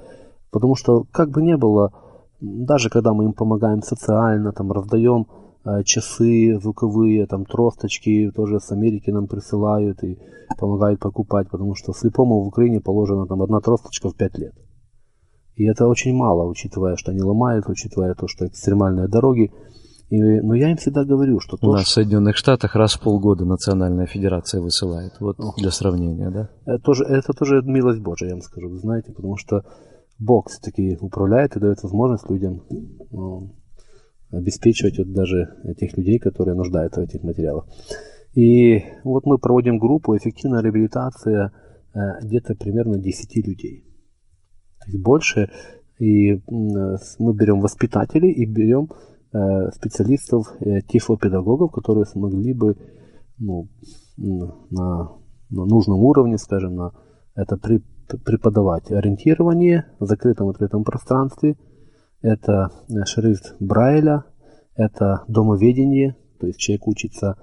Потому что, как бы ни было, даже когда мы им помогаем социально, там раздаем э, часы звуковые, там тросточки тоже с Америки нам присылают и помогают покупать, потому что слепому в Украине положена там одна тросточка в 5 лет. И это очень мало, учитывая, что они ломают, учитывая то, что экстремальные дороги. И, но я им всегда говорю, что... То, У нас что... в Соединенных Штатах раз в полгода Национальная Федерация высылает. Вот Ох. для сравнения, да? Это тоже, это тоже милость Божия, я вам скажу, вы знаете, потому что Бог все-таки управляет и дает возможность людям ну, обеспечивать вот даже тех людей, которые нуждаются в этих материалах. И вот мы проводим группу «Эффективная реабилитация» э, где-то примерно 10 людей. То есть больше. И мы берем воспитателей и берем э, специалистов, э, тифлопедагогов, которые смогли бы ну, на, на нужном уровне, скажем, на это преподавать ориентирование в закрытом открытом пространстве, это э, шрифт Брайля, это домоведение, то есть человек учится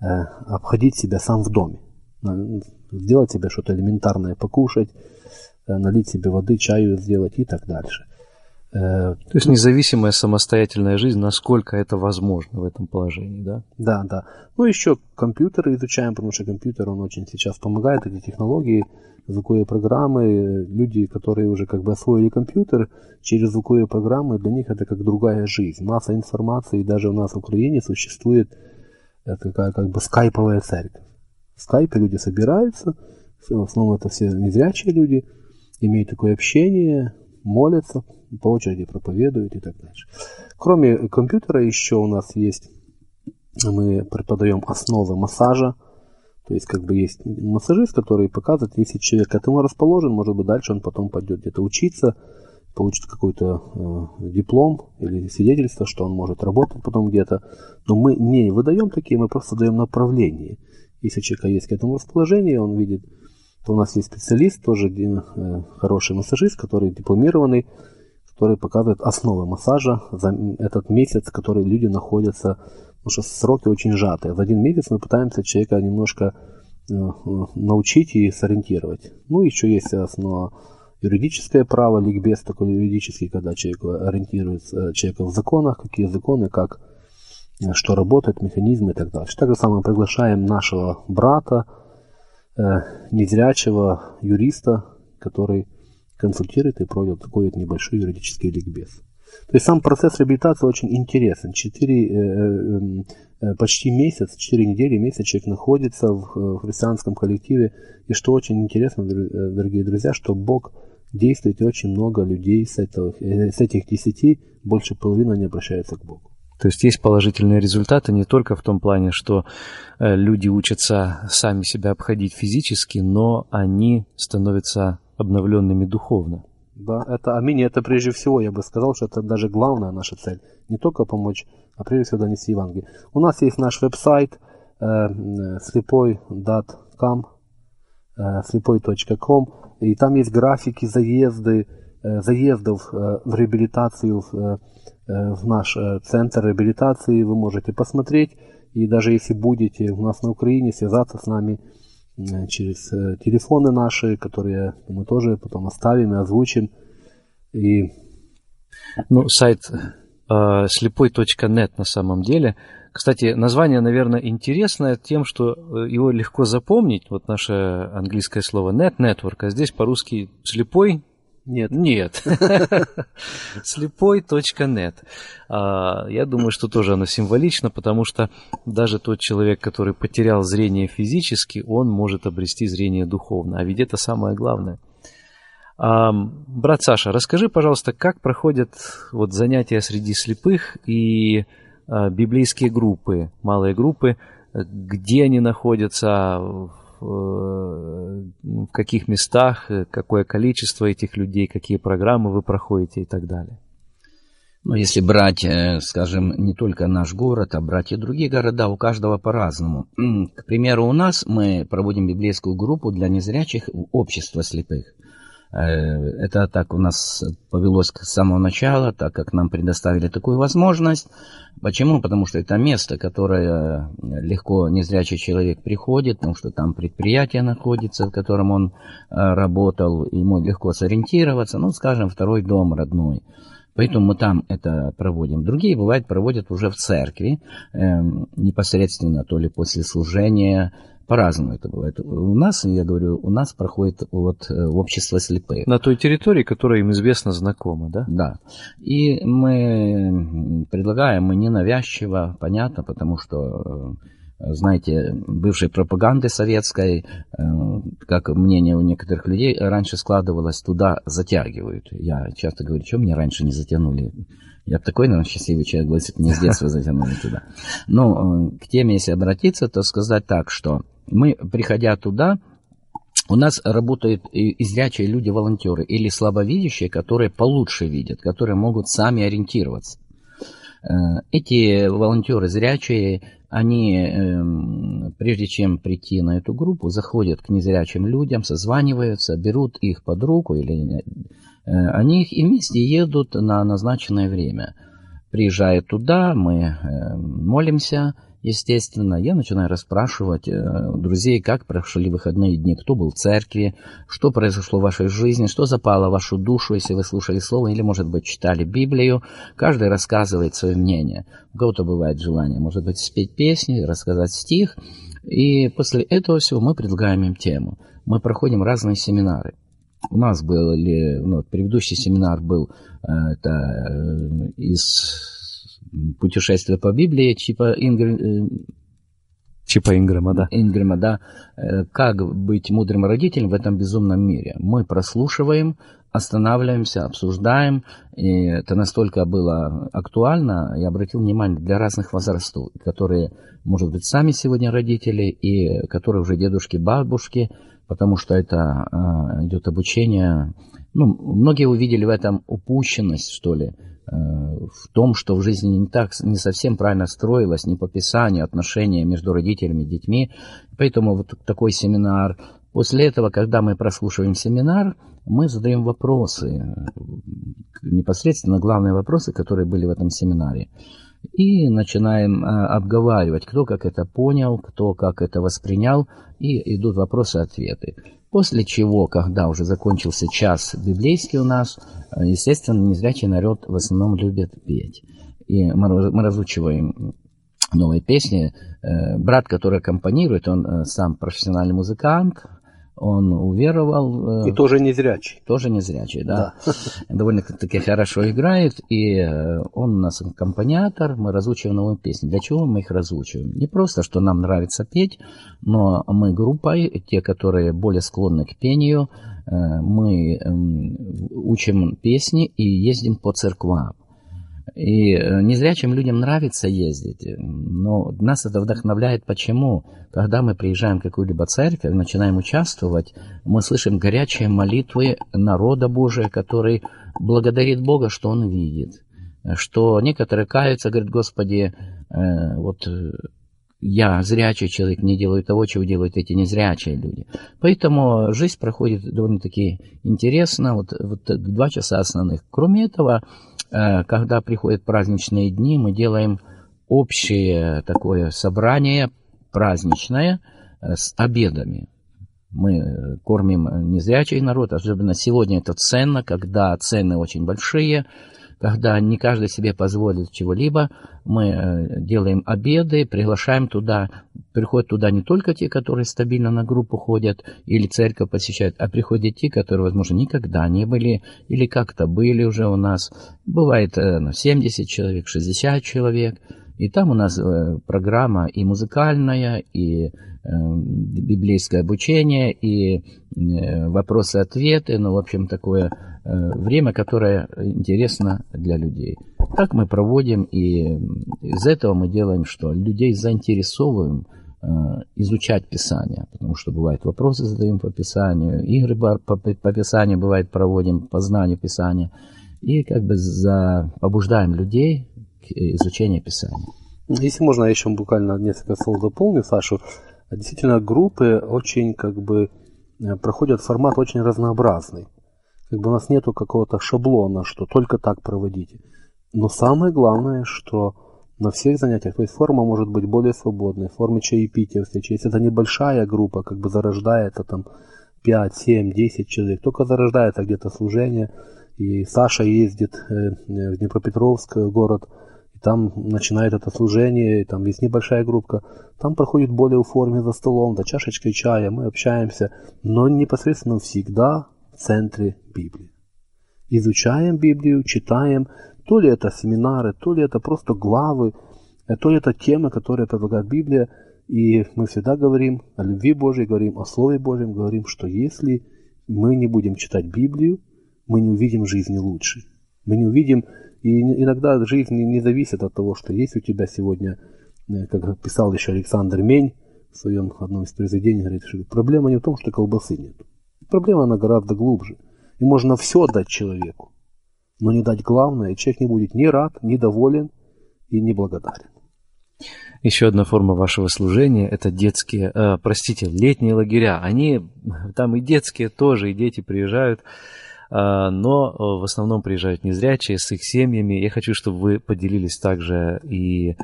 э, обходить себя сам в доме, сделать себе что-то элементарное, покушать, э, налить себе воды, чаю сделать и так дальше. Э, то есть независимая самостоятельная жизнь, насколько это возможно в этом положении, да? Да, да. Ну, еще компьютеры изучаем, потому что компьютер, он очень сейчас помогает, эти технологии, звуковые программы, люди, которые уже как бы освоили компьютер, через звуковые программы, для них это как другая жизнь. Масса информации, даже у нас в Украине существует такая как бы скайповая церковь. В скайпе люди собираются, в основном это все незрячие люди, имеют такое общение, молятся, по очереди проповедуют и так дальше. Кроме компьютера еще у нас есть, мы преподаем основы массажа, то есть как бы есть массажист, который показывает, если человек к этому расположен, может быть дальше он потом пойдет где-то учиться, получит какой-то э, диплом или свидетельство, что он может работать потом где-то. Но мы не выдаем такие, мы просто даем направление. Если человека есть к этому расположение, он видит то у нас есть специалист, тоже один э, хороший массажист, который дипломированный, который показывает основы массажа за этот месяц, который люди находятся, потому что сроки очень сжатые. За один месяц мы пытаемся человека немножко э, научить и сориентировать. Ну, еще есть основа юридическое право, ликбез такой юридический, когда человек ориентируется человека в законах, какие законы, как э, что работает, механизмы и так далее. Так же самое приглашаем нашего брата, Э, незрячего юриста, который консультирует и проводит такой вот небольшой юридический ликбез. То есть сам процесс реабилитации очень интересен. Четыре, э, э, э, почти месяц, четыре недели, месяц человек находится в христианском коллективе. И что очень интересно, дорогие друзья, что Бог действует и очень много людей с, этого, с этих десяти, больше половины не обращаются к Богу. То есть есть положительные результаты не только в том плане, что люди учатся сами себя обходить физически, но они становятся обновленными духовно. Да, это аминь, это прежде всего, я бы сказал, что это даже главная наша цель. Не только помочь, а прежде всего донести Евангелие. У нас есть наш веб-сайт э, слепой.com, э, слепой.com, и там есть графики, заезды, э, заездов э, в реабилитацию, в, э, наш э, центр реабилитации. Вы можете посмотреть, и даже если будете у нас на Украине, связаться с нами – Э, через э, телефоны наши, которые мы тоже потом оставим и озвучим. И... Ну, сайт э, слепой.нет на самом деле. Кстати, название, наверное, интересное тем, что э, его легко запомнить. Вот наше английское слово net, network, а здесь по-русски слепой нет. Нет. Слепой.нет. А, я думаю, что тоже оно символично, потому что даже тот человек, который потерял зрение физически, он может обрести зрение духовно. А ведь это самое главное. А, брат Саша, расскажи, пожалуйста, как проходят вот занятия среди слепых и а, библейские группы, малые группы, где они находятся, в каких местах, э, какое количество этих людей, какие программы вы проходите и так далее. Ну, если брать, э, скажем, не только наш город, а брать и другие города, у каждого по-разному. К примеру, у нас мы проводим библейскую группу для незрячих общества слепых. Э, это так у нас повелось с самого начала, так как нам предоставили такую возможность. Почему? Потому что это место, которое легко незрячий человек приходит, потому что там предприятие находится, в котором он э, работал, ему легко сориентироваться, ну, скажем, второй дом родной. Поэтому мы там это проводим. Другие, бывает, проводят уже в церкви, э, непосредственно то ли после служения, по-разному это бывает. У нас, я говорю, у нас проходит вот э, общество слепых. На той территории, которая им известно знакома, да? Да. И мы предлагаем, мы ненавязчиво, понятно, потому что э, знаете, бывшей пропаганды советской, э, как мнение у некоторых людей раньше складывалось, туда затягивают. Я часто говорю, что мне раньше не затянули? Я такой, наверное, счастливый человек, если бы с детства затянули туда. Но к теме, если обратиться, то сказать так, что мы, приходя туда, у нас работают и зрячие люди-волонтеры или слабовидящие, которые получше видят, которые могут сами ориентироваться. Э, эти волонтеры зрячие, они, эм, прежде чем прийти на эту группу, заходят к незрячим людям, созваниваются, берут их под руку, или э, они их и вместе едут на назначенное время. Приезжают туда, мы эм, молимся, Естественно, я начинаю расспрашивать э, друзей, как прошли выходные дни, кто был в церкви, что произошло в вашей жизни, что запало в вашу душу, если вы слушали слово или, может быть, читали Библию. Каждый рассказывает свое мнение. У кого-то бывает желание, может быть, спеть песни, рассказать стих. И после этого всего мы предлагаем им тему. Мы проходим разные семинары. У нас был, ну, предыдущий семинар был э, это, э, из путешествие по Библии Чипа Ингр... Э, Чипа Инграма, да. Инграма, да. Э, как быть мудрым родителем в этом безумном мире? Мы прослушиваем, останавливаемся, обсуждаем. И это настолько было актуально, я обратил внимание, для разных возрастов, которые, может быть, сами сегодня родители, и которые уже дедушки, бабушки, потому что это а, идет обучение. Ну, многие увидели в этом упущенность, что ли, в том, что в жизни не так, не совсем правильно строилось, не по Писанию отношения между родителями и детьми. Поэтому вот такой семинар. После этого, когда мы прослушиваем семинар, мы задаем вопросы, непосредственно главные вопросы, которые были в этом семинаре. И начинаем а, обговаривать, кто как это понял, кто как это воспринял, и идут вопросы-ответы. После чего, когда уже закончился час библейский у нас, э, естественно, незрячий народ в основном любит петь. И мы разучиваем новые песни. Э, брат, который аккомпанирует, он э, сам профессиональный музыкант, он уверовал. Э, и тоже незрячий. Тоже незрячий, да. да. Довольно-таки хорошо играет, и э, он у нас аккомпаниатор, мы разучиваем новые песни. Для чего мы их разучиваем? Не просто, что нам нравится петь, но мы группой, те, которые более склонны к пению, э, мы эм, учим песни и ездим по церквам. И э, незрячим людям нравится ездить, но нас это вдохновляет. Почему? Когда мы приезжаем в какую-либо церковь, начинаем участвовать, мы слышим горячие молитвы народа Божия, который благодарит Бога, что он видит. Что некоторые каются, говорят, Господи, э, вот э, я, зрячий человек, не делаю того, чего делают эти незрячие люди. Поэтому жизнь проходит довольно-таки интересно, вот, вот два часа основных. Кроме этого, Э, когда приходят праздничные дни, мы делаем общее такое собрание праздничное э, с обедами. Мы кормим незрячий народ, особенно сегодня это ценно, когда цены очень большие, когда не каждый себе позволит чего-либо, мы э, делаем обеды, приглашаем туда, приходят туда не только те, которые стабильно на группу ходят или церковь посещают, а приходят те, которые, возможно, никогда не были или как-то были уже у нас. Бывает 70 э, человек, 60 человек. И там у нас э, программа и музыкальная, и библейское обучение, и вопросы-ответы, ну, в общем, такое Э, время, которое интересно для людей. Так мы проводим, и из этого мы делаем что? Людей заинтересовываем э, изучать Писание, потому что бывают вопросы задаем по Писанию, игры по, по Писанию бывает проводим, по знанию Писания, и как бы за, побуждаем людей к изучению Писания. Если можно, я еще буквально несколько слов дополню, Сашу. Действительно, группы очень как бы э, проходят формат очень разнообразный. Как бы у нас нету какого-то шаблона, что только так проводите. Но самое главное, что на всех занятиях, то есть форма может быть более свободной, в форме чаепития встречи. Если это небольшая группа, как бы зарождается там 5, 7, 10 человек, только зарождается где-то служение, и Саша ездит э, в Днепропетровск, город, и там начинает это служение, и там есть небольшая группа, там проходит более в форме за столом, за чашечкой чая, мы общаемся, но непосредственно всегда центре Библии. Изучаем Библию, читаем, то ли это семинары, то ли это просто главы, э, то ли это темы, которые предлагает Библия. И мы всегда говорим о любви Божьей, говорим о Слове Божьем, говорим, что если мы не будем читать Библию, мы не увидим жизни лучше. Мы не увидим, и иногда жизнь не зависит от того, что есть у тебя сегодня, э, как писал еще Александр Мень в своем одном из произведений, говорит, что проблема не в том, что колбасы нет. Проблема, она гораздо глубже. И можно все дать человеку, но не дать главное, и человек не будет ни рад, ни доволен и не благодарен. Еще одна форма вашего служения – это детские, э, простите, летние лагеря. Они, там и детские тоже, и дети приезжают, но в основном приезжают незрячие с их семьями. Я хочу, чтобы вы поделились также и э,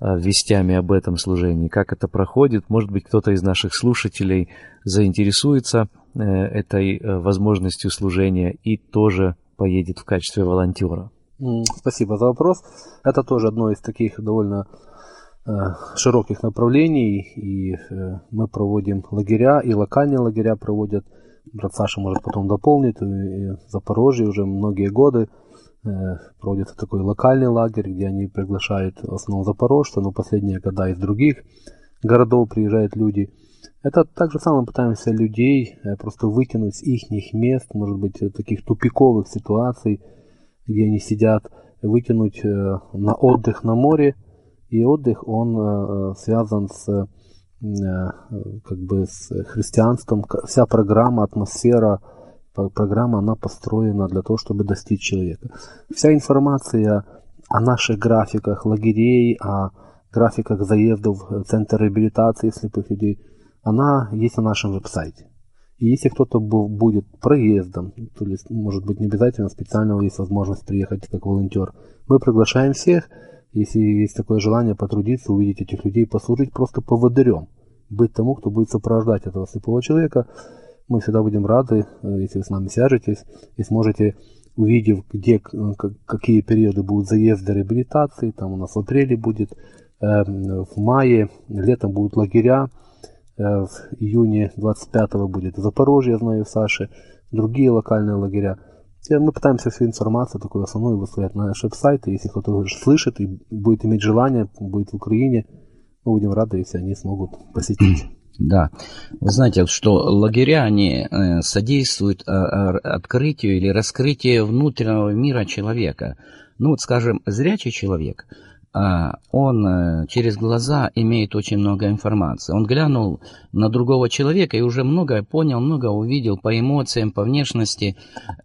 вестями об этом служении, как это проходит. Может быть, кто-то из наших слушателей заинтересуется – Э, этой э, возможностью служения и тоже поедет в качестве волонтера? Спасибо за вопрос. Это тоже одно из таких довольно э, широких направлений, и мы проводим лагеря, и локальные лагеря проводят, брат Саша может потом дополнить, и в Запорожье уже многие годы проводится такой локальный лагерь, где они приглашают в основном запорожцев, но последние года из других городов приезжают люди – это так же самое пытаемся людей э, просто выкинуть с их мест, может быть, э, таких тупиковых ситуаций, где они сидят, выкинуть э, на отдых на море. И отдых, он связан с как бы с христианством. Вся программа, атмосфера, программа, она построена для того, чтобы достичь человека. Вся информация о наших графиках лагерей, о графиках заездов в центр реабилитации слепых людей – она есть на нашем веб-сайте. И если кто-то будет проездом, то есть, может быть, не обязательно специально есть возможность приехать как волонтер, мы приглашаем всех, если есть такое желание потрудиться, увидеть этих людей, послужить просто поводырем, быть тому, кто будет сопровождать этого слепого человека. Мы всегда будем рады, э, если вы с нами свяжетесь и сможете, увидев, где, какие периоды будут заезды реабилитации, там у нас в апреле будет, эм, в мае, летом будут лагеря, в июне 25-го будет в Запорожье, я знаю, Саши, другие локальные лагеря. Мы пытаемся всю информацию такую основную выставлять на наш веб-сайт. Если кто-то слышит и будет иметь желание, будет в Украине, мы будем рады, если они смогут посетить. Да. Вы знаете, что лагеря, они содействуют открытию или раскрытию внутреннего мира человека. Ну вот, скажем, зрячий человек – он э, через глаза имеет очень много информации. Он глянул на другого человека и уже многое понял, много увидел по эмоциям, по внешности.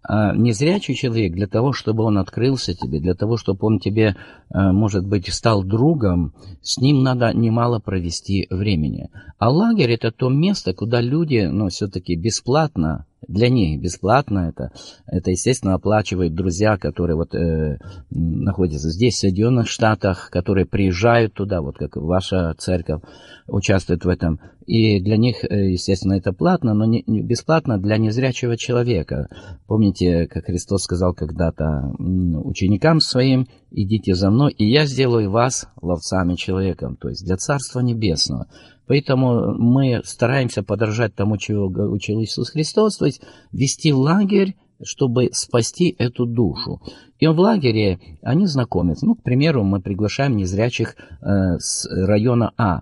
А незрячий человек для того, чтобы он открылся тебе, для того, чтобы он тебе, э, может быть, стал другом, с ним надо немало провести времени. А лагерь это то место, куда люди, ну, все-таки бесплатно для них бесплатно это. Это, естественно, оплачивают друзья, которые вот э, находятся здесь, в Соединенных Штатах, которые приезжают туда, вот как ваша церковь участвует в этом. И для них, э, естественно, это платно, но не, не бесплатно для незрячего человека. Помните, как Христос сказал когда-то ученикам своим, идите за мной, и я сделаю вас ловцами человеком, то есть для Царства Небесного. Поэтому мы стараемся подражать тому, чего учил Иисус Христос, то есть вести в лагерь, чтобы спасти эту душу. И в лагере они знакомятся. Ну, к примеру, мы приглашаем незрячих э, с района А,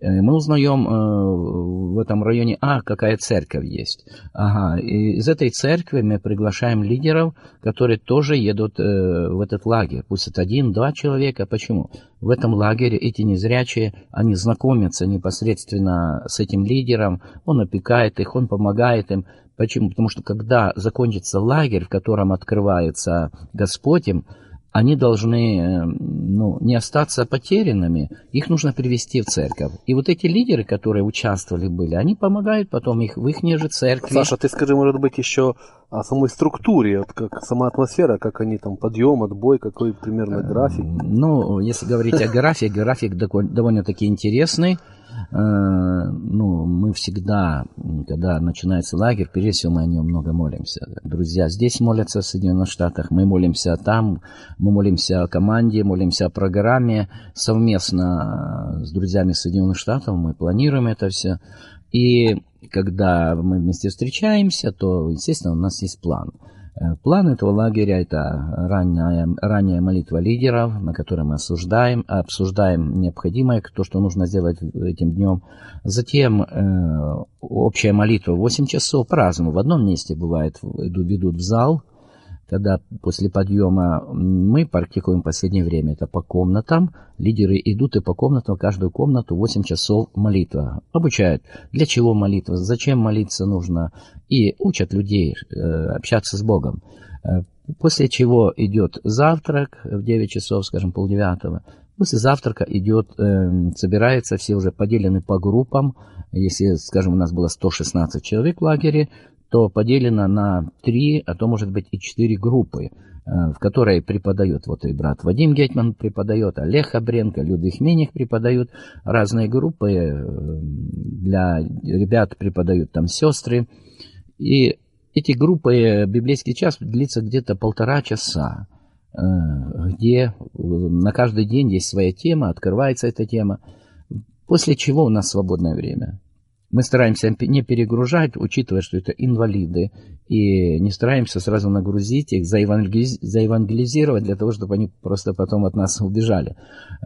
мы узнаем э, в этом районе, а, какая церковь есть. Ага, и из этой церкви мы приглашаем лидеров, которые тоже едут э, в этот лагерь. Пусть это один-два человека. Почему? В этом лагере эти незрячие, они знакомятся непосредственно с этим лидером, он опекает их, он помогает им. Почему? Потому что когда закончится лагерь, в котором открывается Господь им, они должны э, ну, не остаться потерянными, их нужно привести в церковь. И вот эти лидеры, которые участвовали были, они помогают потом их в их же церкви. Саша, ты скажи, может быть, еще о самой структуре, вот как сама атмосфера, как они там, подъем, отбой, какой примерно график? Ну, если говорить о графике, график довольно-таки интересный. Э, ну, мы всегда, когда начинается лагерь, прежде всего мы о нем много молимся. Друзья здесь молятся в Соединенных Штатах, мы молимся там, мы молимся о команде, молимся о программе. Совместно с друзьями Соединенных Штатов мы планируем это все. И когда мы вместе встречаемся, то, естественно, у нас есть план – Э, план этого лагеря – это ранняя, ранняя молитва лидеров, на которой мы осуждаем, обсуждаем необходимое, то, что нужно сделать этим днем. Затем э, общая молитва 8 часов по-разному. В одном месте бывает, ведут в зал – когда после подъема мы практикуем в последнее время, это по комнатам, лидеры идут и по комнатам, каждую комнату 8 часов молитва. Обучают, для чего молитва, зачем молиться нужно, и учат людей э, общаться с Богом. Э, после чего идет завтрак в 9 часов, скажем, полдевятого. После завтрака идет, э, собирается, все уже поделены по группам. Если, скажем, у нас было 116 человек в лагере, то поделено на три, а то может быть и четыре группы, э, в которой преподает вот и брат Вадим Гетман преподает, Олег Хабренко, Людвиг Миних преподают, разные группы для ребят преподают там сестры. И эти группы, библейский час длится где-то полтора часа, э, где на каждый день есть своя тема, открывается эта тема, после чего у нас свободное время. Мы стараемся не перегружать, учитывая, что это инвалиды, и не стараемся сразу нагрузить их, заевангелиз... заевангелизировать для того, чтобы они просто потом от нас убежали.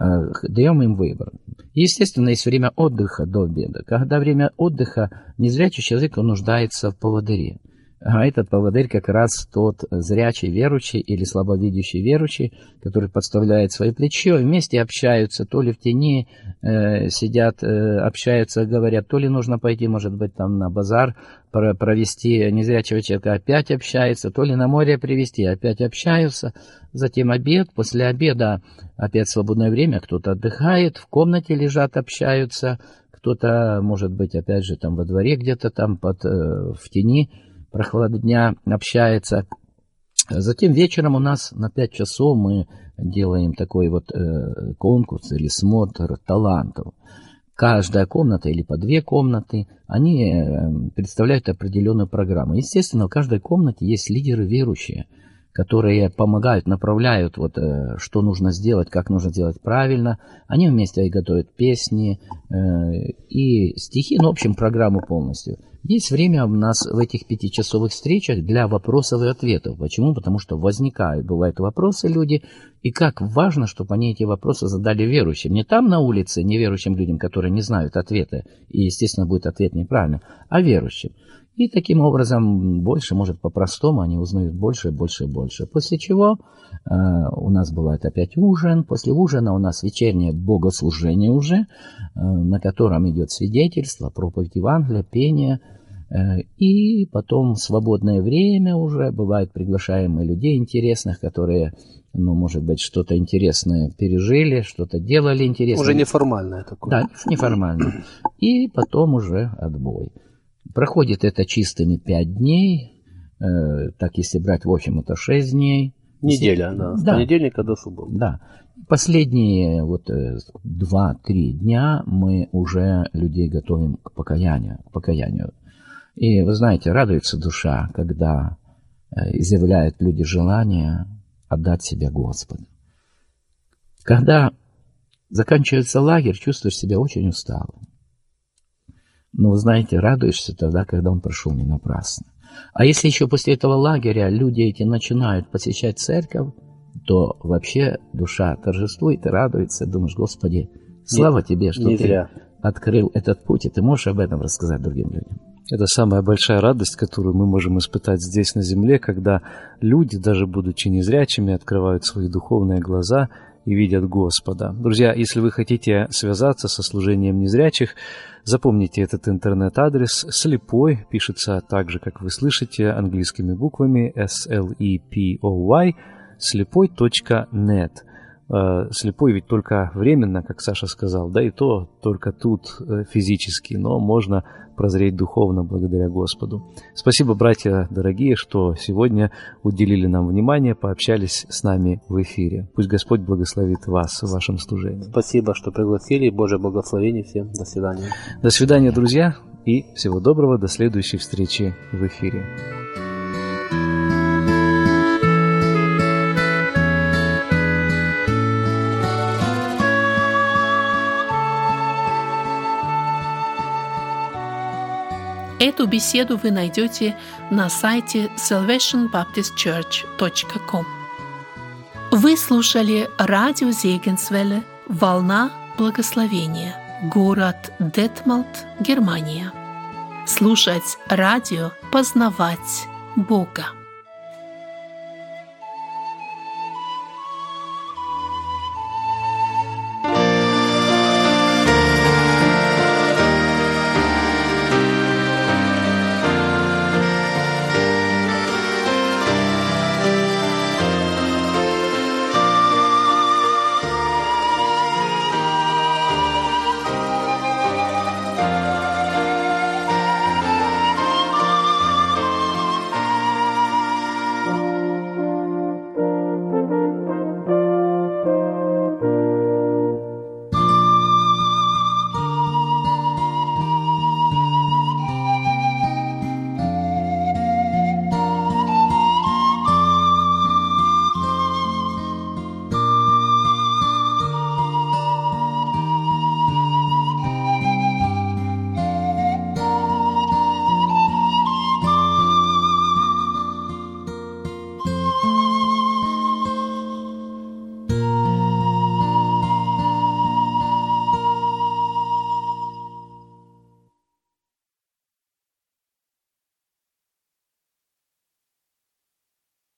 Э, даем им выбор. Естественно, есть время отдыха до обеда. Когда время отдыха, незрячий человек нуждается в поводыре. А этот поводырь как раз тот зрячий верующий или слабовидящий верующий, который подставляет свое плечо, вместе общаются, то ли в тени э, сидят, э, общаются, говорят, то ли нужно пойти, может быть, там на базар провести незрячего человека, опять общаются, то ли на море привести, опять общаются. Затем обед, после обеда опять свободное время, кто-то отдыхает, в комнате лежат, общаются, кто-то, может быть, опять же, там во дворе где-то там под, э, в тени прохлады дня общается. Затем вечером у нас на 5 часов мы делаем такой вот э, конкурс или смотр талантов. Каждая комната или по две комнаты, они э, представляют определенную программу. Естественно, в каждой комнате есть лидеры верующие, которые помогают, направляют, вот, э, что нужно сделать, как нужно делать правильно. Они вместе готовят песни э, и стихи, ну, в общем, программу полностью. Есть время у нас в этих пятичасовых встречах для вопросов и ответов. Почему? Потому что возникают, бывают вопросы люди, и как важно, чтобы они эти вопросы задали верующим. Не там на улице, неверующим людям, которые не знают ответа, и, естественно, будет ответ неправильный, а верующим. И таким образом больше, может, по-простому они узнают больше, больше больше. После чего э, у нас бывает опять ужин. После ужина у нас вечернее богослужение уже, э, на котором идет свидетельство, проповедь Евангелия, пение. Э, и потом свободное время уже бывает приглашаем мы людей интересных, которые ну, может быть, что-то интересное пережили, что-то делали интересное. Уже неформальное такое. Да, неформально. И потом уже отбой. Проходит это чистыми пять дней, э, так если брать в общем, это шесть дней. Неделя, да, с да. понедельника до субботы. Да. Последние вот э, два-три дня мы уже людей готовим к покаянию, к покаянию. И вы знаете, радуется душа, когда э, изъявляют люди желание отдать себя Господу. Когда заканчивается лагерь, чувствуешь себя очень усталым. Но, вы знаете, радуешься тогда, когда он прошел не напрасно. А если еще после этого лагеря люди эти начинают посещать церковь, то вообще душа торжествует и радуется. Думаешь, Господи, слава не, Тебе, что Ты зря. открыл этот путь, и Ты можешь об этом рассказать другим людям. Это самая большая радость, которую мы можем испытать здесь на земле, когда люди, даже будучи незрячими, открывают свои духовные глаза и видят Господа. Друзья, если вы хотите связаться со служением незрячих, запомните этот интернет-адрес слепой, пишется так же, как вы слышите, английскими буквами S-L-E-P-O-Y, слепой.net. Э, слепой ведь только временно, как Саша сказал, да и то только тут э, физически, но можно прозреть духовно благодаря Господу. Спасибо, братья дорогие, что сегодня уделили нам внимание, пообщались с нами в эфире. Пусть Господь благословит вас в вашем служении. Спасибо, что пригласили. Божье благословение всем. До свидания. До свидания, друзья, и всего доброго. До следующей встречи в эфире. Эту беседу вы найдете на сайте salvationbaptistchurch.com. Вы слушали радио Зегенсвелле «Волна благословения», город Детмалт, Германия. Слушать радио, познавать Бога.